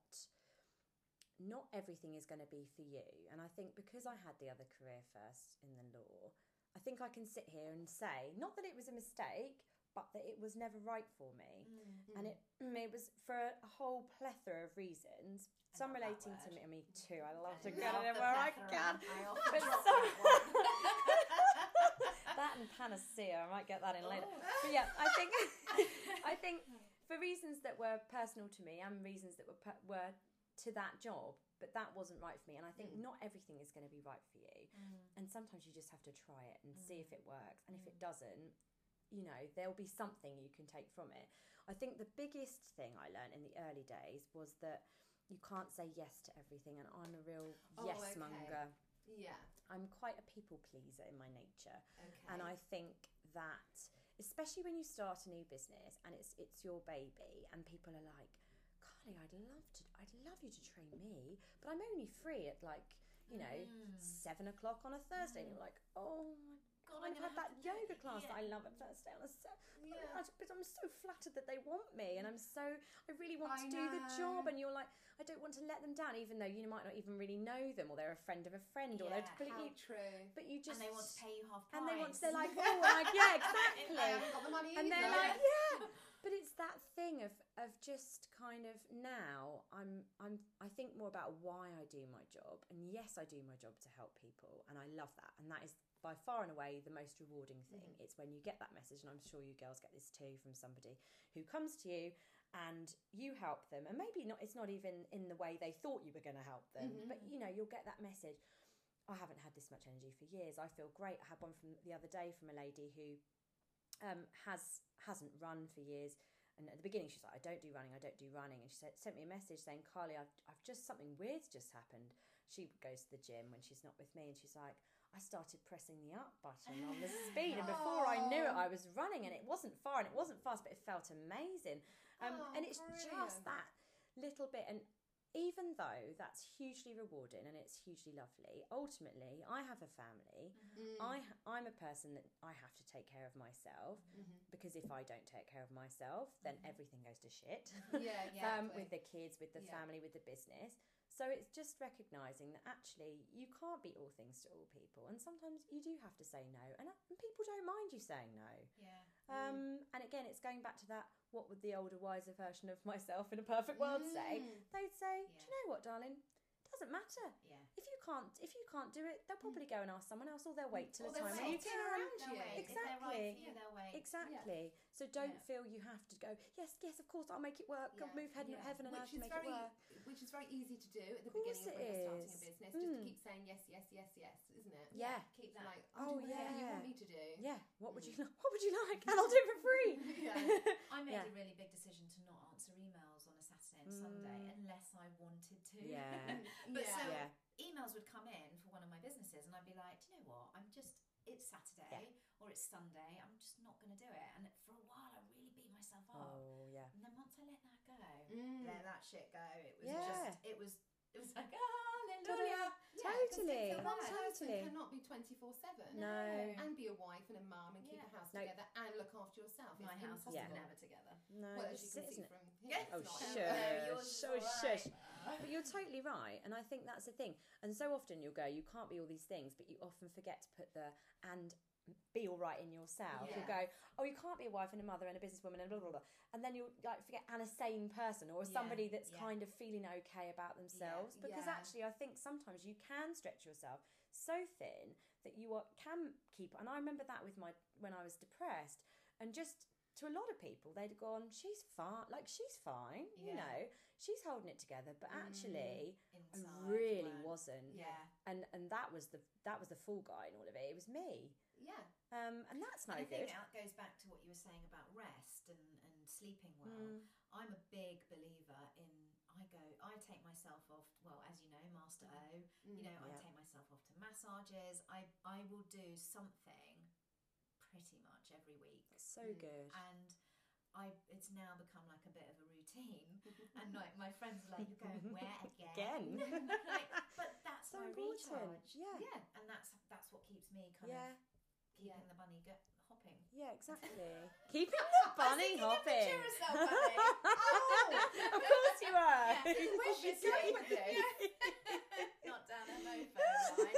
not everything is going to be for you. And I think because I had the other career first in the law, I think I can sit here and say not that it was a mistake, but that it was never right for me. Mm. And it it was for a whole plethora of reasons. I Some relating to me, me too. I love to get it where I can. I often But drop some- that one. that and panacea. I might get that in later. Oh. But yeah, I think I think for reasons that were personal to me and reasons that were per- were to that job, but that wasn't right for me. And I think Mm. not everything is going to be right for you. Mm. And sometimes you just have to try it and see if it works. And if it Mm. doesn't, you know, there'll be something you can take from it. I think the biggest thing I learned in the early days was that you can't say yes to everything. And I'm a real Oh, yes okay. monger. yeah, I'm quite a people pleaser in my nature. okay. And I think that especially when you start a new business and it's it's your baby and people are like, I'd love to I'd love you to train me, but I'm only free at like, you know, Mm. seven o'clock on a Thursday and you're like, Oh my God, I've had that have to do yoga class that I love at Thursday on a Saturday. yeah. But I'm so flattered that they want me, and I'm so I really want I to do the job. And you're like, I don't want to let them down, even though you might not even really know them, or they're a friend of a friend, or they're completely. True. But you just and they want to pay you half price. and they want to, they're like, oh, I, yeah, exactly. I haven't got the money and they're like, yeah. But it's that thing of of just kind of now I'm I'm I think more about why I do my job. And yes, I do my job to help people and I love that. And that is by far and away the most rewarding thing. Mhm. It's when you get that message and I'm sure you girls get this too from somebody who comes to you and you help them and maybe not it's not even in the way they thought you were going to help them Mhm. but you know you'll get that message I haven't had this much energy for years I feel great I had one from the other day from a lady who um, has hasn't run for years. And at the beginning, she's like, "I don't do running. I don't do running." And she said, sent me a message saying, "Carly, I've, I've just something weird's just happened." She goes to the gym when she's not with me, and she's like, "I started pressing the up button on the speed, and before I knew it, I was running, and it wasn't far and it wasn't fast, but it felt amazing." Um, Oh, and it's brilliant. just that little bit, and even though that's hugely rewarding and it's hugely lovely, ultimately, I have a family. Mm. I I'm a person that I have to take care of myself Mm-hmm. because if I don't take care of myself, then everything goes to shit. Yeah, um, with the kids, with the Yeah. family, with the business. So it's just recognizing that actually you can't be all things to all people, and sometimes you do have to say no, and, uh, and people don't mind you saying no. Yeah. Um, and again, it's going back to that. What would the older, wiser version of myself in a perfect world say? Mm. They'd say, "Do you know what, darling? Doesn't matter. Yeah. If you can't, if you can't do it, they'll probably go and ask someone else, or they'll wait till Or a they'll time when you wait can." around They'll you. wait. If right for Exactly. you, they'll wait. Exactly. So don't Yeah. feel you have to go. Yes, yes, of course, I'll make it work. I'll move heaven, Yeah. heaven and earth to make very, it work. which is very easy to do at the Of course beginning of when you're starting a is. business, just to Mm. keep saying yes, yes, yes, yes, isn't it? Yeah. Keep It's that. Like, Oh, I'll you want me to do. Yeah. What would you Mm. like? What would you like? And I'll do it for free. Yeah. I made Yeah. a really big decision to not answer emails a Sunday Mm. unless I wanted to. Yeah. But yeah. so Yeah. emails would come in for one of my businesses, and I'd be like, Do you know what? I'm just, it's Saturday or it's Sunday. I'm just not going to do it. And for a while, I really beat myself up. Oh yeah. And then once I let that go, Mm. let that shit go, it was Yeah. just, it was, it was like, hallelujah. Yeah, 'cause Totally. So one person Totally. cannot be 24 7 No. and be a wife and a mum and keep Yeah. a house No. together and look after yourself. My it's house is impossible. never together. No, Well, this as you can is, see isn't it? from here, Yeah. Oh, not. shush. No, yours is shush. But you're totally right, and I think that's the thing. And so often you'll go, you can't be all these things, but you often forget to put the and be all right in yourself. You'll go, oh, you can't be a wife and a mother and a businesswoman and blah blah blah, and then you'll like forget and a sane person or Yeah, somebody that's yeah. kind of feeling okay about themselves. Because yeah. actually, I think sometimes you can stretch yourself so thin that you are, can keep. And I remember that with my when I was depressed, and just to a lot of people, they'd gone, she's fine, like she's fine, you know, she's holding it together, but actually. Inside, I really wasn't. Yeah. And and that was the that was the full guy in all of it. It was me. Yeah. Um, and that's no And I good. think that goes back to what you were saying about rest and, and sleeping well. Mm. I'm a big believer in I go I take myself off well as you know Master O you know I take myself off to massages I I will do something pretty much every week So Mm. good. and I it's now become like a bit of a routine and like my friends are like you're going where again, Again. like, but that's So my important. recharge Yeah. Yeah. and that's that's what keeps me kind Yeah. of keeping Yeah. the bunny go- hopping Yeah, exactly. Keeping the bunny hopping. picture of yourself, bunny. Oh! of course you are. Yeah. Where's she going with this? Not down a mofo line.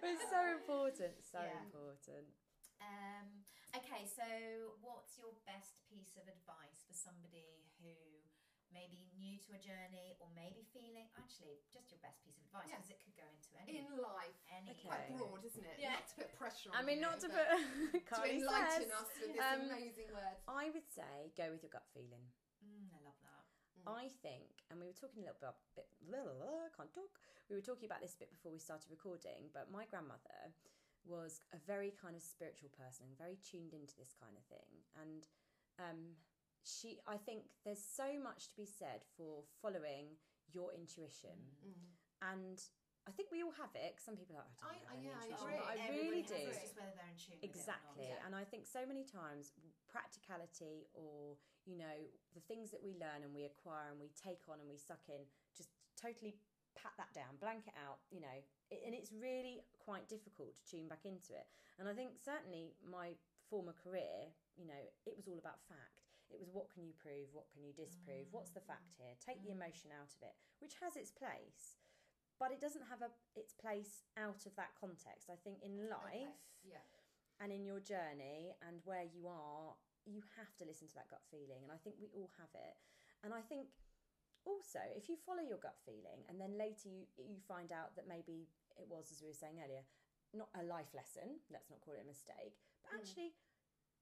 But it's so important. So Yeah. important. Um, okay, so what's your best piece of advice for somebody who may be new to a journey or maybe feeling actually just your best piece of advice Yeah. because it could go into any In life. any Okay. Quite broad, isn't it? Yeah. Not to put pressure on I mean, you, not to but put to Carly enlighten says, us with this um, amazing words. I would say go with your gut feeling. Mm, I love that. I think, and we were talking a little bit, bit blah, blah, blah, can't talk. We were talking about this a bit before we started recording, but my grandmother was a very kind of spiritual person and very tuned into this kind of thing. And um, she, I think there's so much to be said for following your intuition. Mm. And I think we all have it. some people are, like, I don't I- have any I- yeah, I agree. but I Everybody really has do. it, It's just whether they're in tune with Exactly. it or not. And I think so many times practicality or, you know, the things that we learn and we acquire and we take on and we suck in, just totally pat that down, blank it out, you know. It, and it's really quite difficult to tune back into it. And I think certainly my former career, you know, it was all about fact. It was what can you prove, what can you disprove, what's the fact here? Take the emotion out of it, which has its place. But it doesn't have a its place out of that context. I think in life, Yeah. and in your journey and where you are, you have to listen to that gut feeling. And I think we all have it. And I think also, if you follow your gut feeling and then later you, you find out that maybe it was, as we were saying earlier, not a life lesson, let's not call it a mistake, but Mm.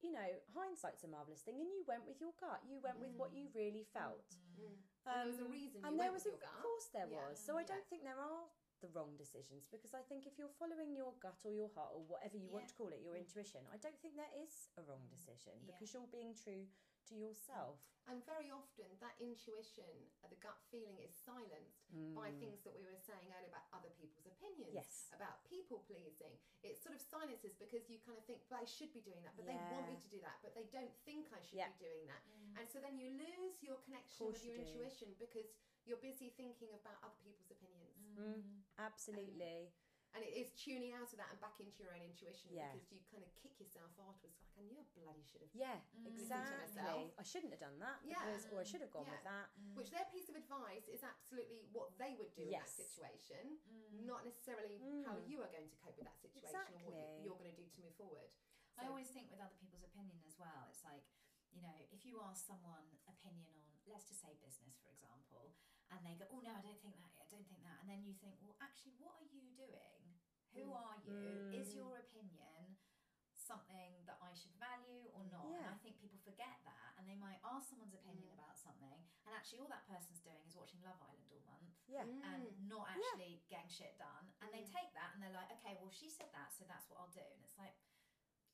Actually, you know, hindsight's a marvellous thing. And you went with your gut, you went with what you really felt. Mm. and there was a Um, reason you and there went was, with a, your gut. of course, there Yeah. was. So I don't think there are the wrong decisions because I think if you're following your gut or your heart or whatever you want to call it, your intuition, I don't think there is a wrong decision Yeah. because you're being true to yourself. And very often, that intuition, uh, the gut feeling, is silenced by things that we were saying earlier about other people's opinions, Mm. Yes. about people pleasing. It sort of silences because you kind of think, well, I should be doing that, but they want me to do that, but they don't think I should Yeah. be doing that. And so then you lose your connection with your you do. intuition because you're busy thinking about other people's opinions. Mm, absolutely. And it is tuning out of that and back into your own intuition Yeah. because you kind of kick yourself afterwards, like, I knew I bloody should have. yeah, to mm. exactly. myself. I shouldn't have done that Yeah. because, or I should have gone Yeah. with that. Mm. Which their piece of advice is absolutely what they would do in that Yes. situation, mm. not necessarily how you are going to cope with that situation or what you- you're going to do to move forward. I always think with other people's opinion as well, it's like, you know, if you ask someone opinion on, let's just say business, for example, and they go, oh no, I don't think that, I don't think that, and then you think, well, actually, what are you doing? Who Mm. are you? Is Mm. your opinion something that I should value or not? And I think people forget that, and they might ask someone's opinion Mm. about something, and actually, all that person's doing is watching Love Island all month Yeah. Mm. and not actually getting shit done. And they Mm. take that and they're like, okay, well, she said that, so that's what I'll do. And it's like.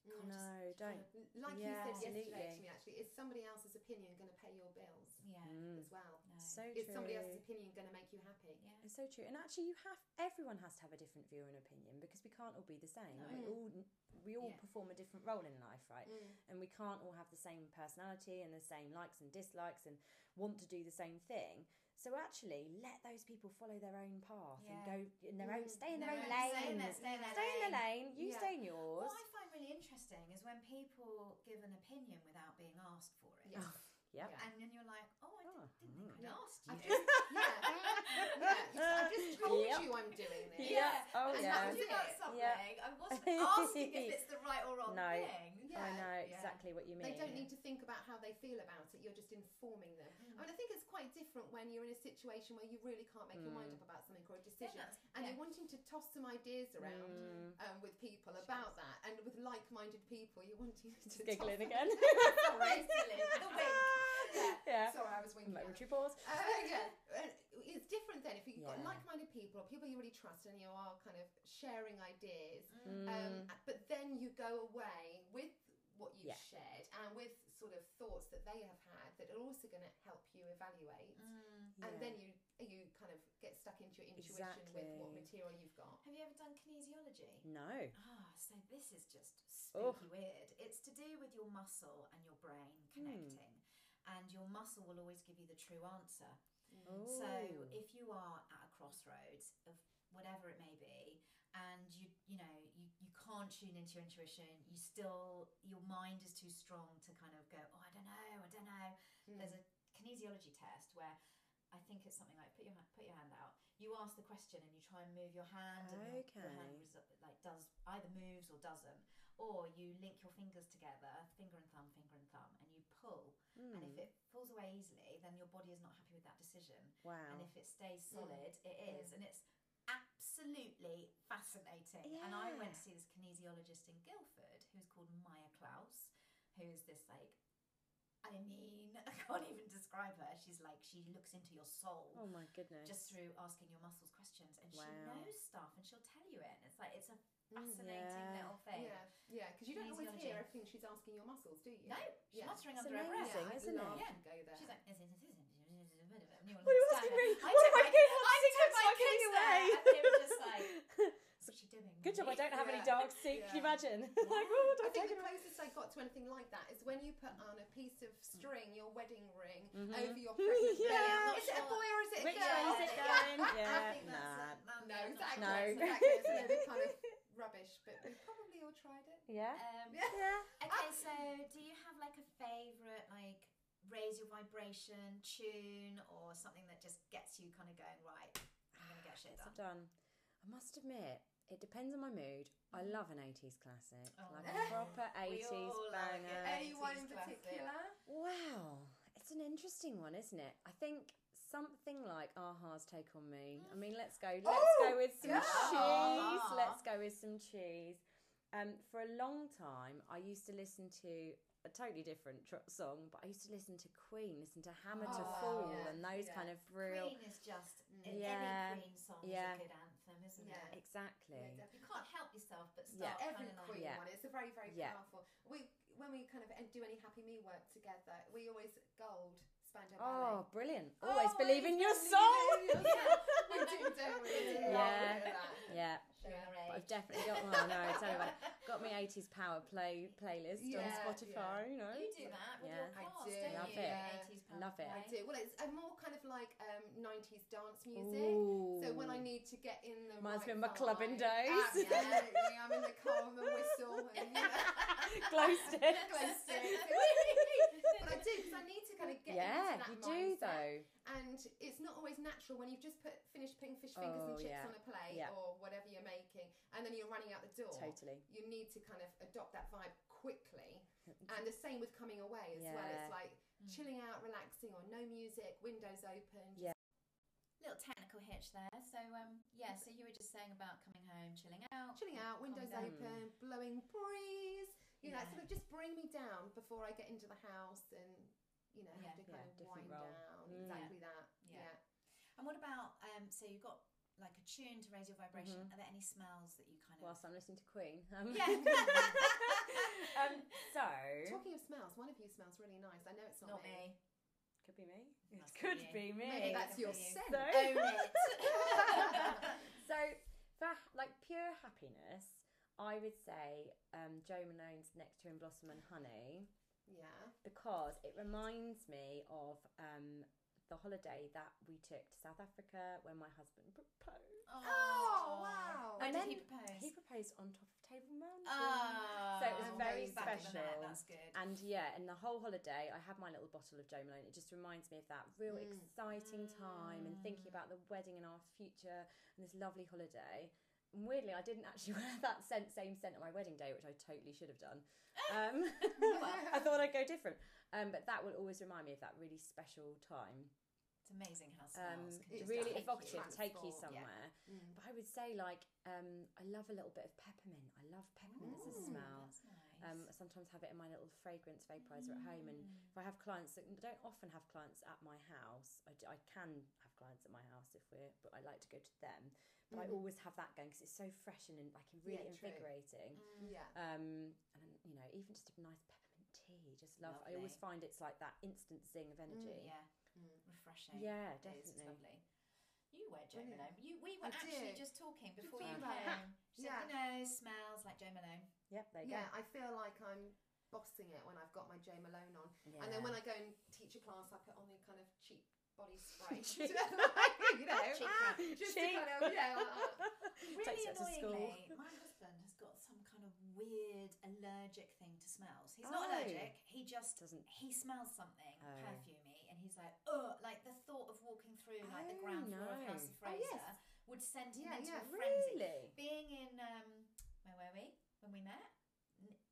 God, just No, don't. Like Yeah, you said yesterday to me, actually, is somebody else's opinion going to pay your bills yeah, Mm. as well? no. So Is true. somebody else's opinion going to make you happy? yeah. It's so true. And actually, you have everyone has to have a different view and opinion because we can't all be the same. No. We all we all Yeah. perform a different role in life, right? Mm. And we can't all have the same personality and the same likes and dislikes and want to do the same thing. So actually, let those people follow their own path Yeah. and go in their own, Mm. stay in their Their own own- lane. stay in their- stay in their Stay in their lane. lane. You Yeah. stay in yours. What I find really interesting is when people give an opinion without being asked for it. Yes. Yep. Yeah. And then you're like, I didn't, didn't think mm. I'd asked you. I've just, yeah, yeah. I just told Yep. you I'm doing this. Yeah. Oh, I yeah. told you about Yeah. something. Yeah. I wasn't asking if it's the right or wrong No. thing. Yeah. I know Yeah. exactly what you mean. They don't need to think about how they feel about it. You're just informing them. Mm. I mean, I think it's quite different when you're in a situation where you really can't make your mind Mm. up about something or a decision, that's- and yeah. you're wanting to toss some ideas around Mm. um, with people about that, and with like-minded people, you're wanting to Just giggling toss again. Sorry. The wink. Yeah. yeah. Sorry, I was winking. At Momentary pause. Uh, yeah, it's different then if you've got like-minded people or people you really trust and you are kind of sharing ideas. Mm. Um, but then you go away with what you've Yeah. shared and with sort of thoughts that they have had that are also going to help you evaluate. Mm. And Yeah. then you you kind of get stuck into your intuition with what material you've got. Have you ever done kinesiology? No. Ah, so this is just Oh. weird. It's to do with your muscle and your brain Hmm. connecting, and your muscle will always give you the true answer. Oh. So if you are at a crossroads of whatever it may be, and you you know you, you can't tune into your intuition, you still your mind is too strong to kind of go, oh I don't know, I don't know. Mm. There's a kinesiology test where I think it's something like put your hand, put your hand out. You ask the question and you try and move your hand, and your, your hand Okay. resu- like does either moves or doesn't, or you link your fingers together, finger and thumb, finger and thumb, and you pull. And if Mm. it falls away easily, then your body is not happy with that decision. wow. And if it stays solid, it is, and it's absolutely fascinating. And I went to see this kinesiologist in Guildford, who's called Maya Klaus, who's this like. I mean, I can't even describe her. She's like she looks into your soul oh my goodness. just through asking your muscles questions, and she knows stuff, and she'll tell you it. And it's like it's a Mm, fascinating yeah. little thing. Yeah, yeah, because you don't always Kinesiology. hear everything she's asking your muscles, do you? No, she's Yeah. muttering It's under her breath. yeah, isn't it? Yeah. go there. She's like, "Is it- is it- is it- and you What are you asking me? I What took am I my- doing? I What's took my like kids anyway? there, and they were just like, "What's she doing?" Good job I don't have any Yeah. dogs. See, can you Yeah. imagine? like, oh, I don't think the closest I got to anything like that is when you put on a piece of string, your wedding ring, Mhm. over your pregnant Yeah. belly. I'm Is it a boy or is it a Which girl? way is it Yeah. going? I Yeah, think that's nah. it. No, No, exactly. No. Exactly. It's a kind of rubbish, but we probably all tried it. Yeah. Um, Yeah. Yeah. okay, so do you have like a favorite, like raise your vibration tune, or something that just gets you kind of going right? I'm gonna get shit done. Done. I must admit, it depends on my mood. I love an 80s classic. Oh, like no. a proper We 80s all like it. banger. Anyone in 80s classic. particular? Wow. It's an interesting one, isn't it? I think something like a-ha's Take On Me. I mean, let's go. Let's Oh, go with some yeah. cheese. Let's go with some cheese. Um, for a long time, I used to listen to a totally different tr- song, but I used to listen to Queen, listen to Hammer to Oh, Fall, yeah, and those yeah. kind of real. Queen is just Mm. Yeah, any Queen song yeah. Is a good anthem. them, isn't Yeah. it? Exactly. Yeah, You can't help yourself but Yeah. start every kind of like queen Yeah. one. It's a very, very Yeah. powerful. We when we kind of do any Happy Me work together, we always gold Spandau Oh, Ballet. brilliant. Always Oh, believe in your soul. in yourself. we do, don't we? We do love Yeah. Yeah. Yeah. But I've definitely got, oh no, tell me about it. Got my 80s power play playlist on Yeah, Spotify, you know. You do that with Yeah. your I do, don't Love you? it. Yeah. 80s Love it. I do. Well, it's a more kind of like um, 90s dance music. Ooh. So when I need to get in the Reminds me of my clubbing days. Absolutely, I'm in the car with a whistle and you know, Glow sticks. glow sticks. but I do because I need to kind of get yeah, into that you do mindset. though. And it's not always natural when you've just put finished putting fish fingers Oh, and chips yeah. on a plate Yeah. or whatever you're making, and then you're running out the door. Totally. You need to kind of adopt that vibe quickly. And the same with coming away as well. It's like Mm. chilling out, relaxing, or no music, windows open. Yeah. Little technical hitch there. So um, yeah. So you were just saying about coming home, chilling out, chilling out, windows open, blowing breeze. You know, Yeah. sort of just bring me down before I get into the house and you know Yeah. have to Yeah, kind of wind role. down. Mm. Exactly that. Yeah. Yeah. And what about um? So you've got like a tune to raise your vibration. Mhm. Are there any smells that you kind of? Whilst I'm listening to Queen. Um, Yeah. um, so, Talking of smells, one of you smells really nice. I know it's not, Not me. could be me. It Must could you. be me. Maybe that's your scent. So- so for like pure happiness, I would say um, Jo Malone's Nectarine Blossom and Honey Yeah. because it reminds me of um, the holiday that we took to South Africa when my husband proposed. Oh, wow. When And did he then? He proposed on top of Table Mountain. Oh, So it was very back in the net, special. That's good. And yeah, and the whole holiday, I had my little bottle of Jo Malone. It just reminds me of that real Mm. exciting time and thinking about the wedding and our future and this lovely holiday. And weirdly, I didn't actually wear that scent, same scent on my wedding day, which I totally should have done. Um, I thought I'd go different. Um, but that will always remind me of that really special time. It's amazing how Um, smells can It just really take you. evocative, take you Transport, yeah. somewhere. Mm. But I would say, like, um, I love a little bit of peppermint. I love peppermint as a smell. That's nice. Um, I sometimes have it in my little fragrance vaporizer at home, and Mm. if I have clients that don't often have clients at my house, I can have clients at my house if we're, but I like to go to them. But I Mhm. always have that going because it's so fresh and like really Yeah, invigorating. Mm. Yeah. Um, and you know, even just a nice peppermint tea, just love. I always find it's like that instant zing of energy. Yeah, Mm. refreshing. Yeah, It is, It's definitely. lovely. You wear Jo Brilliant. Malone. You, we were I actually did. just talking before talking you about it. came. She Yeah. said, you know, smells like Jo Malone. Yep, there you go. Yeah, I feel like I'm bossing it when I've got my Jo Malone on. go. And then when I go and teach a class, I put on the kind of cheap body spray. You know, Cheap just Cheap. to kind of, that. Really Takes it to school. annoyingly, my husband has got some kind of weird allergic thing to smells. He's not Oh. allergic. He just Doesn't. he smells something Oh. perfumey, and he's like, oh, like the thought of walking through like the Oh, ground floor of. House of Oh, Fraser yes. would send him Yeah, into yeah. a frenzy. Really? Being in um, where were we when we met?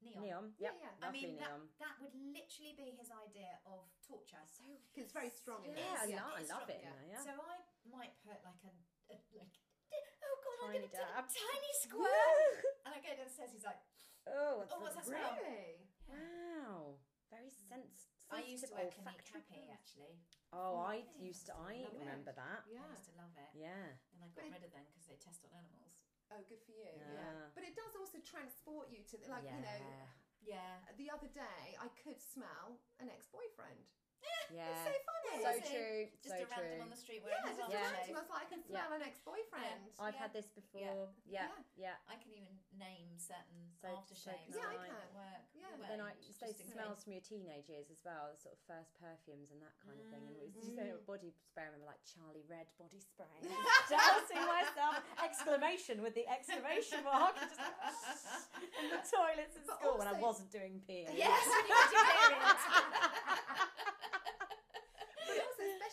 N- Neon. Neon. Yeah, Yep. yeah. I mean, that, neon. that would literally be his idea of torture. So 'Cause it's very strong in Yeah. I, Yeah, I love strong, it. yeah. there, yeah. So I might put like a, a like oh god, Tiny I'm gonna take dab. a tiny squirt, and I go downstairs. He's like, Oh, what's Oh, what's that? that smell? Really? Wow. Very mm. sense. I used to wear Clinique olfactory Happy actually. Oh, I used to. I I love it. remember that. I Yeah. used to love it, Yeah. and I But got it- rid of them because they test on animals. Oh, good for you. Yeah. Yeah. But it does also transport you to, the, like, you know, yeah. Yeah, the other day I could smell an ex-boyfriend. Yeah. It's so funny. So Is it? true. just so a true. random on the street wearing Yeah, his just Yeah. yeah. aftershave. I was like, I can smell an ex-boyfriend. I've Yeah. had this before. Yeah. Yeah. I can even name certain So- aftershaves so Yeah, I at can. work. Yeah. But then I wedding, just those in smells from your teenage years as well, the sort of first perfumes and that kind of thing. And it was Mm. just a body spray. I remember like Charlie Red body spray, dousing myself! Exclamation with the exclamation mark just in the toilets at But school when I wasn't doing PE. Yes, when you had your period. But also,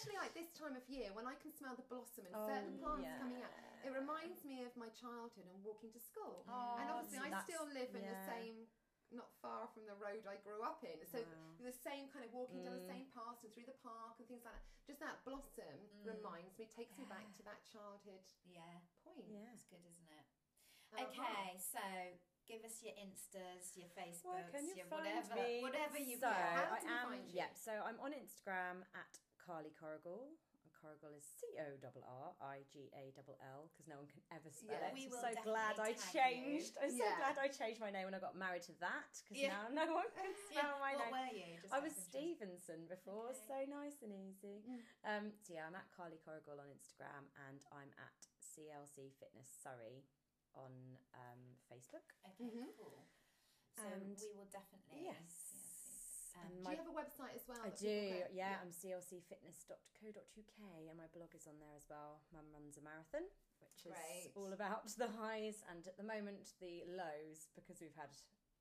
especially like this time of year when I can smell the blossom and certain Oh, plants yeah. coming out, it reminds me of my childhood and walking to school. Oh, and obviously, so I still live in the same, not far from the road I grew up in. So Wow. the same kind of walking down the Mm. same path and through the park and things like that. Just that blossom Mm. reminds me, takes me back to that childhood yeah, point. Yeah. it's good, isn't it? Okay, so give us your Instas, your Facebooks, Where can you your find whatever, me? whatever you so got. How I do we am find you? yeah. So I'm on Instagram at Carly Corrigall. Corrigall is C O R R I G A L L because no one can ever spell Yeah. it. We I'm will so glad I tag you. changed. I'm so glad I changed my name when I got married to that because Yeah. now no one can spell my what name. were you? Just I was. Stevenson before, Okay. so nice and easy. Mm. Um, so yeah, I'm at Carly Corrigall on Instagram and I'm at CLC Fitness Surrey on um, Facebook. Okay, Mhm. cool. So And- we will definitely. Yes. Um, and Do my you have a website as well? I do, can- yeah. I'm clcfitness.co.uk and my blog is on there as well. Mum runs a marathon, which is Great. all about the highs and at the moment the lows because we've had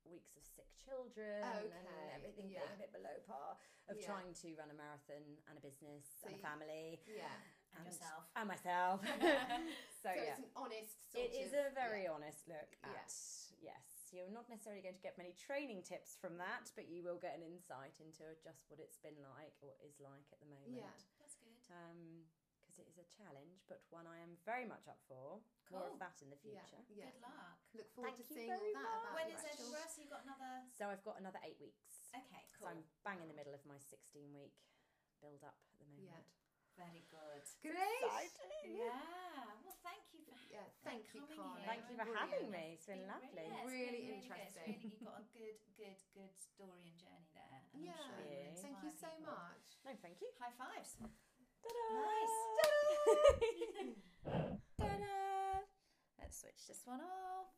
weeks of sick children and everything yeah. being a bit below par of Yeah. trying to run a marathon and a business So and a family Yeah. and yourself. and myself. so, So yeah. it's an honest sort It is of, a very yeah. honest look Yeah. at yes. You're not necessarily going to get many training tips from that, but you will get an insight into just what it's been like or is like at the moment. Yeah. That's good. Um, because it is a challenge, but one I am very much up for. More of that in the future. Yeah. Good luck. Look forward Thank to seeing all that about When you, is actually. Edinburgh? So you've got another. So I've got another eight weeks. Okay, cool. So. I'm bang in the middle of my 16 week build up at the moment. Yeah. Very good. Great. Exciting. Yeah. Well, thank you for. Yeah, thank you, coming Carly. here Thank you for and- having me. It's been lovely. yeah, it's Really been interesting. Good. It's really, you've got a good, good, good story and journey there. And Yeah. I'm sure it Thank you so people. much. No, thank you. High fives. Ta-da! Ta-da! Let's switch this one off.